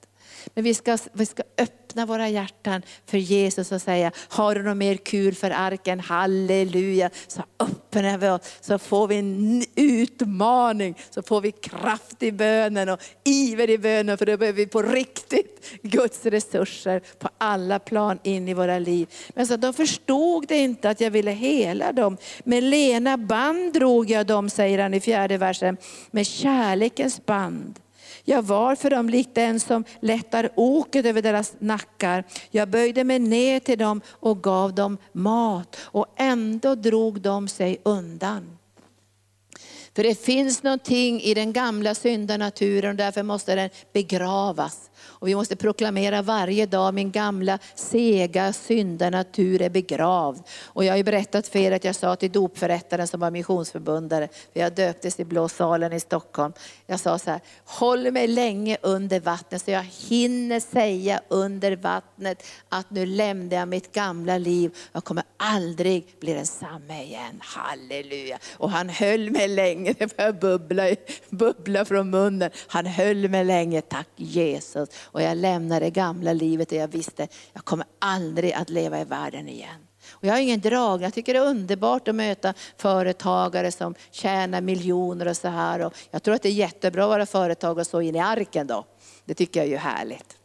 Men vi ska, vi ska öppna våra hjärtan för Jesus och säga, har du något mer kul för arken? Halleluja. Så öppnar vi oss, så får vi en utmaning, så får vi kraft i bönen och iver i bönen, för då behöver vi på riktigt Guds resurser på alla plan in i våra liv. Men så de förstod det inte att jag ville hela dem. Med lena band drog jag dem, säger han i fjärde versen, med kärlekens band. Jag var för dem likt den som lättar oket över deras nackar. Jag böjde mig ner till dem och gav dem mat och ändå drog de sig undan. För det finns någonting i den gamla syndanaturen och därför måste den begravas. Och vi måste proklamera varje dag, min gamla sega syndanatur är begravd. Och jag har ju berättat för er att jag sa till dopförrättaren som var missionsförbundare, för jag döptes i Blå salen i Stockholm. Jag sa så här, håll mig länge under vattnet så jag hinner säga under vattnet att nu lämnar jag mitt gamla liv. Jag kommer aldrig bli densamma igen. Halleluja. Och han höll mig länge, det började bubbla, bubbla från munnen. Han höll mig länge, tack Jesus. Och jag lämnade det gamla livet och jag visste, jag kommer aldrig att leva i världen igen. Och jag har ingen drag, jag tycker det är underbart att möta företagare som tjänar miljoner och så här. Och jag tror att det är jättebra att vara företagare och så in i arken då. Det tycker jag är ju härligt.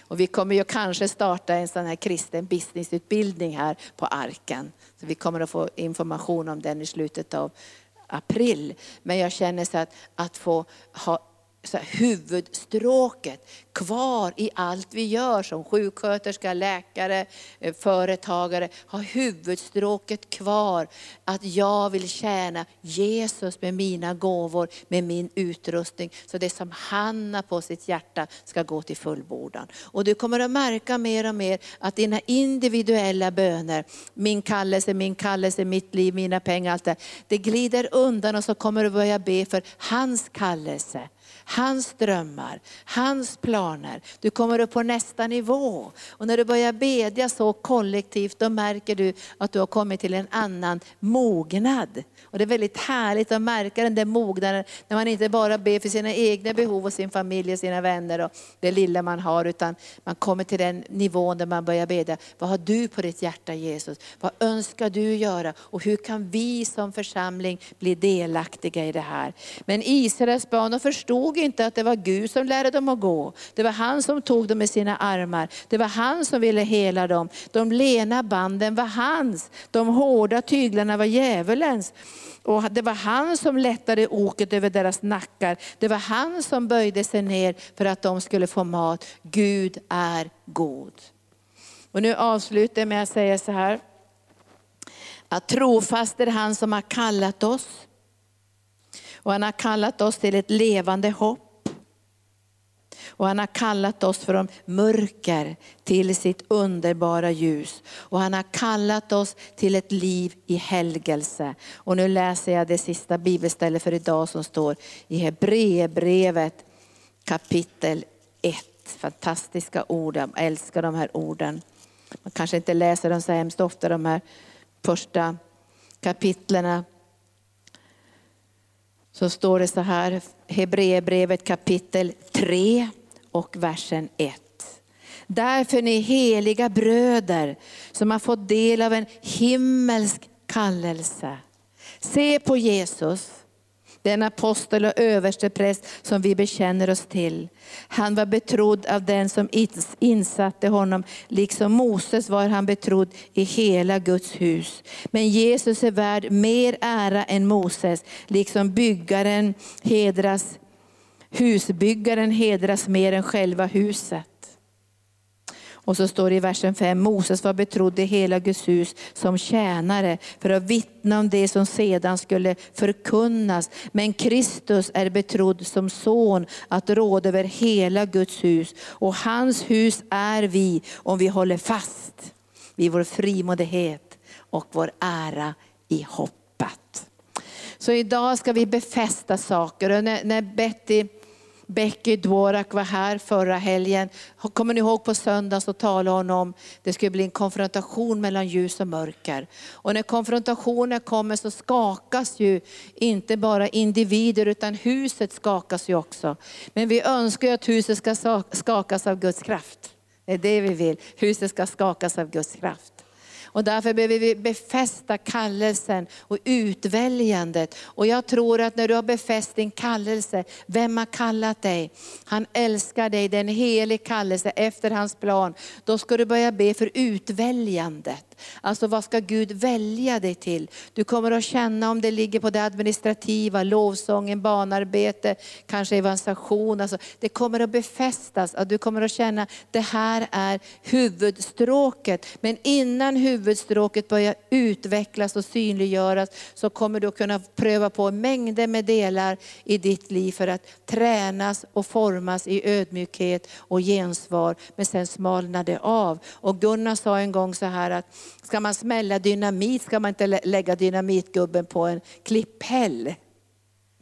Och vi kommer ju kanske starta en sån här kristen businessutbildning här på arken. Så vi kommer att få information om den i slutet av april. Men jag känner så att, att få ha så här, huvudstråket kvar i allt vi gör som sjuksköterska, läkare, eh, företagare. Ha huvudstråket kvar. Att jag vill tjäna Jesus med mina gåvor, med min utrustning. Så det som han har på sitt hjärta ska gå till fullbordan. Och du kommer att märka mer och mer att dina individuella böner, min kallelse, min kallelse, mitt liv, mina pengar, allt det, det glider undan och så kommer du börja be för hans kallelse hans drömmar, hans planer. Du kommer upp på nästa nivå. Och när du börjar bedja så kollektivt, då märker du att du har kommit till en annan mognad. Och det är väldigt härligt att märka den där mognaden, när man inte bara ber för sina egna behov och sin familj och sina vänner och det lilla man har, utan man kommer till den nivån där man börjar bedja. Vad har du på ditt hjärta Jesus? Vad önskar du göra? Och hur kan vi som församling bli delaktiga i det här? Men Israels barn förstod inte att det var Gud som lärde dem att gå. Det var han som tog dem i sina armar. Det var han som ville hela dem. De lena banden var hans. De hårda tyglarna var djävulens. Och det var han som lättade oket över deras nackar. Det var han som böjde sig ner för att de skulle få mat. Gud är god. Och nu avslutar jag med att säga så här. Att trofast är han som har kallat oss och han har kallat oss till ett levande hopp. Och han har kallat oss från mörker till sitt underbara ljus. Och han har kallat oss till ett liv i helgelse. Och nu läser jag det sista bibelstället för idag som står i Hebreerbrevet kapitel 1. Fantastiska ord, jag älskar de här orden. Man kanske inte läser dem så hemskt ofta, de här första kapitlerna så står det så här, Hebreerbrevet kapitel 3 och versen 1. Därför ni heliga bröder som har fått del av en himmelsk kallelse. Se på Jesus den apostel och överstepräst som vi bekänner oss till. Han var betrodd av den som insatte honom, liksom Moses var han betrodd i hela Guds hus. Men Jesus är värd mer ära än Moses, liksom byggaren hedras, husbyggaren hedras mer än själva huset. Och så står det i versen 5, Moses var betrodd i hela Guds hus som tjänare för att vittna om det som sedan skulle förkunnas. Men Kristus är betrodd som son att råda över hela Guds hus. Och hans hus är vi om vi håller fast vid vår frimodighet och vår ära i hoppet. Så idag ska vi befästa saker. Och när, när Betty Becky Dvorak var här förra helgen. Kommer ni ihåg på söndagen så talade hon om det skulle bli en konfrontation mellan ljus och mörker. Och när konfrontationen kommer så skakas ju inte bara individer utan huset skakas ju också. Men vi önskar ju att huset ska skakas av Guds kraft. Det är det vi vill. Huset ska skakas av Guds kraft. Och därför behöver vi befästa kallelsen och utväljandet. Och jag tror att när du har befäst din kallelse, vem har kallat dig? Han älskar dig, det är en helig kallelse efter hans plan. Då ska du börja be för utväljandet. Alltså vad ska Gud välja dig till? Du kommer att känna om det ligger på det administrativa, lovsången, barnarbete, kanske evangelisation. Alltså, det kommer att befästas, att du kommer att känna att det här är huvudstråket. Men innan huvudstråket börjar utvecklas och synliggöras så kommer du att kunna pröva på mängder med delar i ditt liv för att tränas och formas i ödmjukhet och gensvar. Men sen smalnar det av. Och Gunnar sa en gång så här att Ska man smälla dynamit ska man inte lägga dynamitgubben på en klipphäll.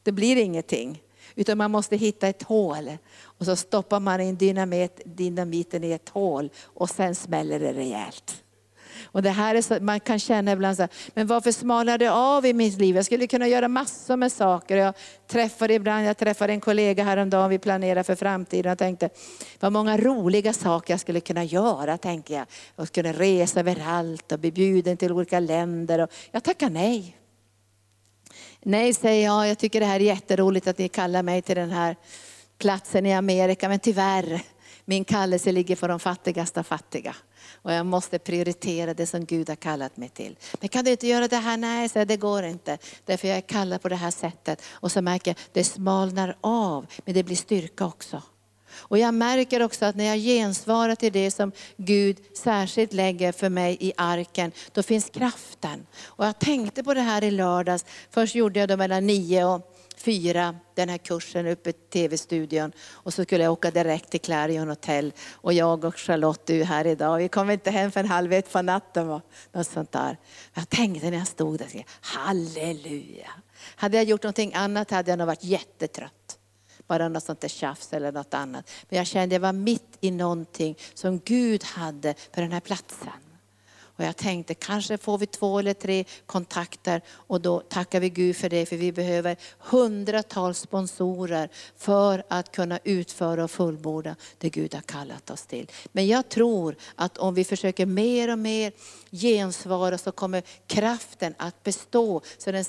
Det blir ingenting. Utan man måste hitta ett hål. Och så stoppar man in dynamit, dynamiten i ett hål och sen smäller det rejält. Och det här är så, man kan känna ibland så här, men varför smalnar det av i mitt liv? Jag skulle kunna göra massor med saker. Jag träffade ibland, jag träffade en kollega häromdagen, vi planerar för framtiden och tänkte, vad många roliga saker jag skulle kunna göra, tänker jag. Jag skulle resa överallt och bli bjuden till olika länder. Och jag tackar nej. Nej säger jag, jag tycker det här är jätteroligt att ni kallar mig till den här platsen i Amerika, men tyvärr, min kallelse ligger för de fattigaste av fattiga. Och jag måste prioritera det som Gud har kallat mig till. Men kan du inte göra det här? Nej, så det går inte. Därför jag är kallad på det här sättet. Och så märker jag, det smalnar av, men det blir styrka också. Och jag märker också att när jag gensvarar till det som Gud särskilt lägger för mig i arken, då finns kraften. Och jag tänkte på det här i lördags. Först gjorde jag det mellan nio och fyra, den här kursen uppe i tv-studion. Och så skulle jag åka direkt till Clarion Hotel. Och jag och Charlotte, du är här idag. Vi kom inte hem förrän halv ett på natten. Och något sånt där. Jag tänkte när jag stod där, halleluja. Hade jag gjort någonting annat hade jag nog varit jättetrött. Bara något sånt där tjafs eller något annat. Men jag kände att jag var mitt i någonting som Gud hade för den här platsen. Och jag tänkte kanske får vi två eller tre kontakter och då tackar vi Gud för det för vi behöver hundratals sponsorer för att kunna utföra och fullborda det Gud har kallat oss till. Men jag tror att om vi försöker mer och mer gensvara så kommer kraften att bestå. Så den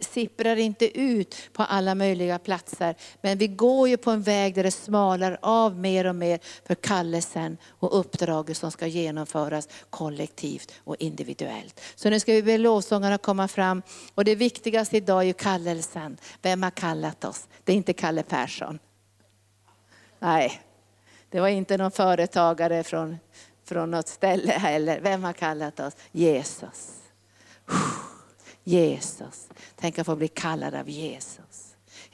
sipprar inte ut på alla möjliga platser. Men vi går ju på en väg där det smalar av mer och mer för kallelsen och uppdraget som ska genomföras kollektivt och individuellt. Så nu ska vi be lovsångarna komma fram. Och det viktigaste idag är ju kallelsen. Vem har kallat oss? Det är inte Kalle Persson. Nej, det var inte någon företagare från, från något ställe heller. Vem har kallat oss? Jesus. Jesus. Tänk att få bli kallad av Jesus.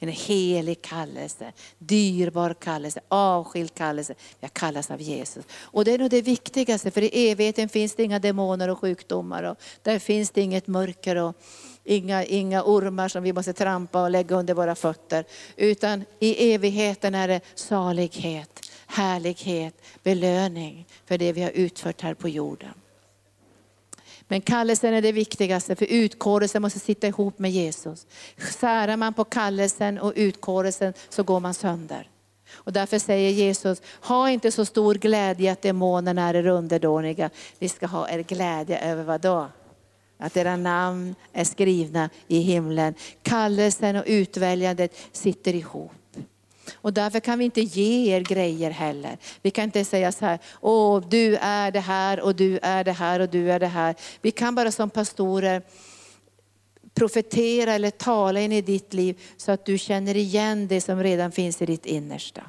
En helig kallelse, dyrbar kallelse, avskild kallelse. Jag kallas av Jesus. Och det är nog det viktigaste, för i evigheten finns det inga demoner och sjukdomar. Och där finns det inget mörker och inga, inga ormar som vi måste trampa och lägga under våra fötter. Utan i evigheten är det salighet, härlighet, belöning för det vi har utfört här på jorden. Men kallelsen är det viktigaste, för utkårelsen måste sitta ihop med Jesus. Särar man på kallelsen och utkårelsen så går man sönder. Och därför säger Jesus, ha inte så stor glädje att demonerna är er underdåniga. Ni ska ha er glädje över vad då? Att era namn är skrivna i himlen. Kallelsen och utväljandet sitter ihop. Och därför kan vi inte ge er grejer heller. Vi kan inte säga så här, åh du är det här och du är det här och du är det här. Vi kan bara som pastorer profetera eller tala in i ditt liv så att du känner igen det som redan finns i ditt innersta.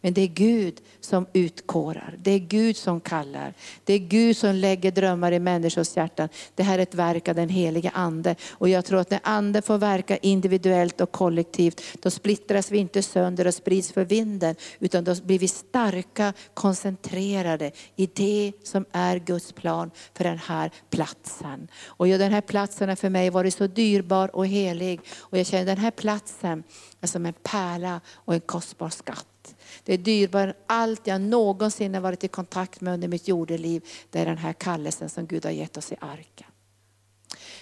Men det är Gud som utkårar, det är Gud som kallar. Det är Gud som lägger drömmar i människors hjärtan. Det här är ett verk av den helige Ande. Och jag tror att när Anden får verka individuellt och kollektivt, då splittras vi inte sönder och sprids för vinden, utan då blir vi starka, koncentrerade i det som är Guds plan för den här platsen. Och den här platsen har för mig varit så dyrbar och helig. Och jag känner den här platsen är som en pärla och en kostbar skatt. Det är dyrbarare än allt jag någonsin har varit i kontakt med under mitt jordeliv. Det är den här kallelsen som Gud har gett oss i arken.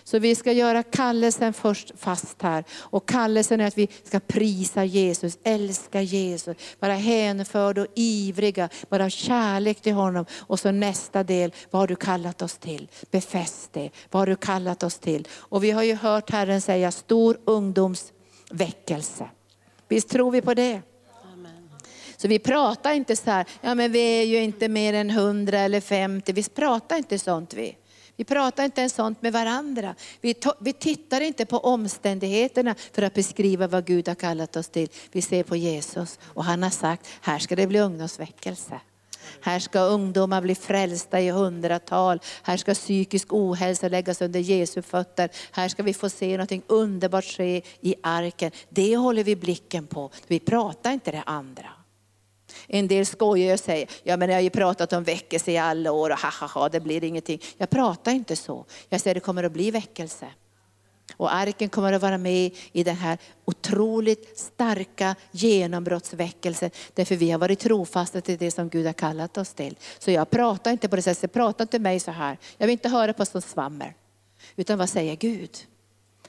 Så vi ska göra kallelsen först fast här. Och kallelsen är att vi ska prisa Jesus, älska Jesus, vara hänförda och ivriga, vara kärlek till honom. Och så nästa del, vad har du kallat oss till? Befäst det, vad har du kallat oss till? Och vi har ju hört Herren säga stor ungdomsväckelse. Visst tror vi på det? Så vi pratar inte så här, ja men vi är ju inte mer än 100 eller 50, vi pratar inte sånt vi. Vi pratar inte ens sånt med varandra. Vi, vi tittar inte på omständigheterna för att beskriva vad Gud har kallat oss till. Vi ser på Jesus och han har sagt, här ska det bli ungdomsväckelse. Här ska ungdomar bli frälsta i hundratal. Här ska psykisk ohälsa läggas under Jesu fötter. Här ska vi få se något underbart ske i arken. Det håller vi blicken på. Vi pratar inte det andra. En del skojar och säger, ja men jag har ju pratat om väckelse i alla år och ha ha ha, det blir ingenting. Jag pratar inte så. Jag säger det kommer att bli väckelse. Och arken kommer att vara med i den här otroligt starka genombrottsväckelsen. Därför vi har varit trofasta till det som Gud har kallat oss till. Så jag pratar inte på det sättet, prata inte mig så här. Jag vill inte höra på sånt svammer. Utan vad säger Gud?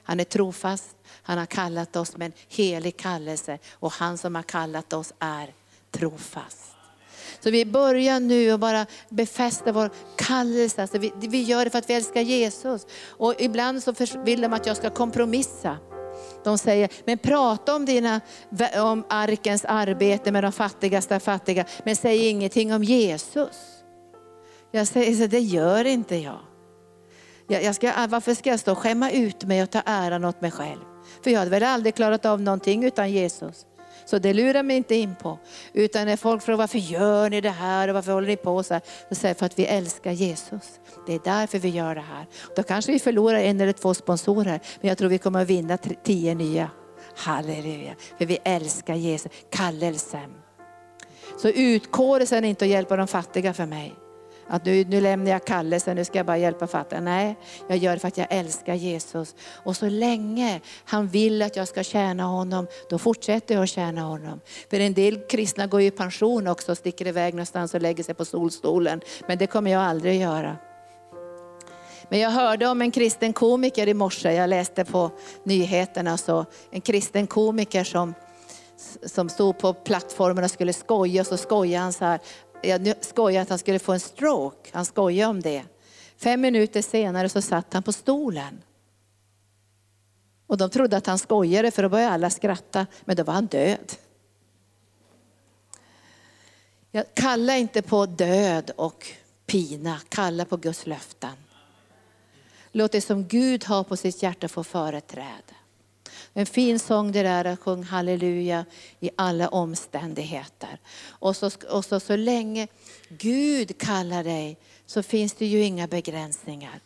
Han är trofast, han har kallat oss med en helig kallelse och han som har kallat oss är trofast. Så vi börjar nu och bara befästa vår kallelse. Alltså vi, vi gör det för att vi älskar Jesus. Och ibland så vill de att jag ska kompromissa. De säger, men prata om, dina, om arkens arbete med de fattigaste fattiga, men säg ingenting om Jesus. Jag säger, så det gör inte jag. jag, jag ska, varför ska jag stå och skämma ut mig och ta äran åt mig själv? För jag hade väl aldrig klarat av någonting utan Jesus. Så det lurar mig inte in på. Utan när folk frågar varför gör ni det här och varför håller ni på så här? Då säger jag för att vi älskar Jesus. Det är därför vi gör det här. Då kanske vi förlorar en eller två sponsorer, men jag tror vi kommer att vinna tio nya. Halleluja, för vi älskar Jesus, kallelsen. Så utkårelsen är inte att hjälpa de fattiga för mig. Att nu, nu lämnar jag kallelsen, nu ska jag bara hjälpa fattiga. Nej, jag gör det för att jag älskar Jesus. Och så länge han vill att jag ska tjäna honom, då fortsätter jag att tjäna honom. För en del kristna går ju i pension också, sticker iväg någonstans och lägger sig på solstolen. Men det kommer jag aldrig göra. Men jag hörde om en kristen komiker i morse, jag läste på nyheterna, så en kristen komiker som som stod på plattformen och skulle skoja, och så skojade han så här, jag skojade att han skulle få en stroke. Han skojade om det. Fem minuter senare så satt han på stolen. Och de trodde att han skojade för då började alla skratta, men då var han död. Jag kalla inte på död och pina, kalla på Guds löften. Låt det som Gud har på sitt hjärta få företräde. En fin sång det där att sjunga halleluja i alla omständigheter. Och så, och så, så länge Gud kallar dig så finns det ju inga begränsningar.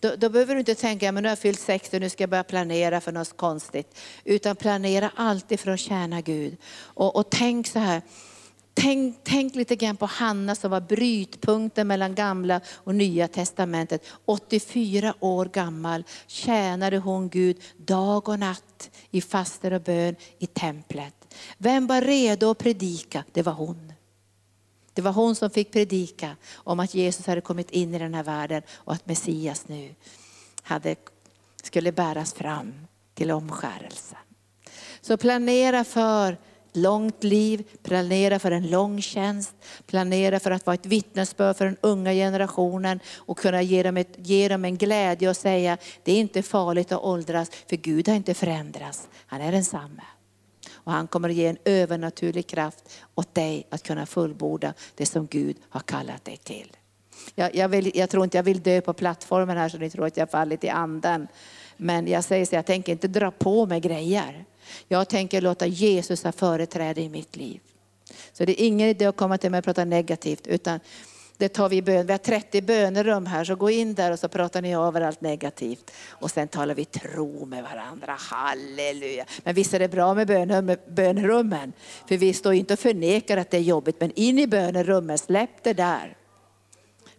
Då, då, behöver du inte tänka, men nu har jag fyllt 60, nu ska jag börja planera för något konstigt. Utan planera alltid för att tjäna Gud. Och, och tänk så här, Tänk, tänk lite grann på Hanna som var brytpunkten mellan gamla och nya testamentet. 84 år gammal tjänade hon Gud dag och natt i faster och bön i templet. Vem var redo att predika? Det var hon. Det var hon som fick predika om att Jesus hade kommit in i den här världen och att Messias nu hade, skulle bäras fram till omskärelse. Så planera för långt liv, planera för en lång tjänst, planera för att vara ett vittnesbörd för den unga generationen och kunna ge dem, ett, ge dem en glädje och säga, det är inte farligt att åldras för Gud har inte förändrats, han är densamme. Och han kommer att ge en övernaturlig kraft åt dig att kunna fullborda det som Gud har kallat dig till. Jag, jag, vill, jag tror inte jag vill dö på plattformen här så ni tror att jag fallit i anden. Men jag säger så, jag tänker inte dra på mig grejer. Jag tänker låta Jesus ha företräde i mitt liv. Så det är ingen idé att komma till mig och prata negativt, utan det tar vi i bön. Vi har 30 bönerum här, så gå in där och så pratar ni över allt negativt. Och sen talar vi tro med varandra, halleluja. Men visst är det bra med bönerummen? För vi står inte och förnekar att det är jobbigt, men in i bönerummen, släpp det där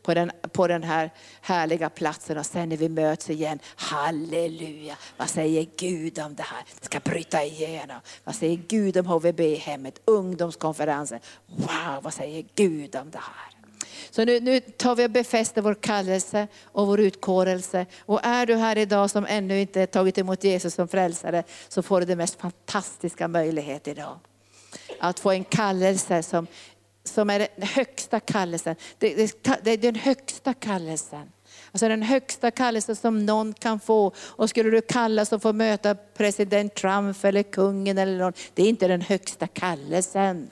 på den, på den här härliga platsen och sen när vi möts igen, halleluja. Vad säger Gud om det här? Det ska bryta igenom. Vad säger Gud om HVB-hemmet, ungdomskonferensen? Wow, vad säger Gud om det här? Så nu, nu tar vi och befäster vår kallelse och vår utkårelse. Och är du här idag som ännu inte tagit emot Jesus som frälsare så får du den mest fantastiska möjlighet idag. Att få en kallelse som som är den högsta kallelsen. Det, det, det är den högsta kallelsen. Alltså den högsta kallelsen som någon kan få. Och skulle du kallas och få möta president Trump eller kungen eller någon, det är inte den högsta kallelsen.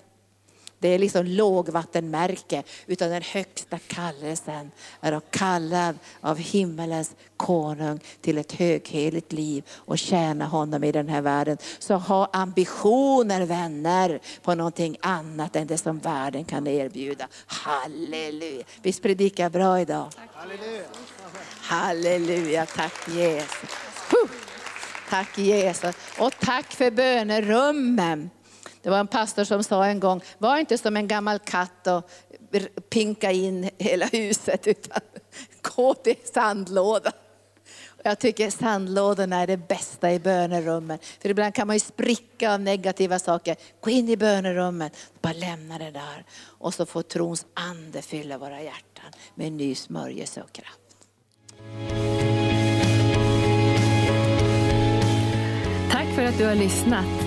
Det är liksom lågvattenmärke, utan den högsta kallelsen är att kalla av himmelens konung till ett högheligt liv och tjäna honom i den här världen. Så ha ambitioner vänner på någonting annat än det som världen kan erbjuda. Halleluja. Visst predikar jag bra idag? Halleluja. Halleluja, tack Jesus. Tack Jesus. Och tack för bönerummen. Det var en pastor som sa en gång, var inte som en gammal katt och pinka in hela huset, utan gå till sandlådan. Jag tycker sandlådorna är det bästa i bönerummen. För ibland kan man ju spricka av negativa saker. Gå in i bönerummet, bara lämna det där. Och så får trons ande fylla våra hjärtan med ny smörjelse och kraft. Tack för att du har lyssnat.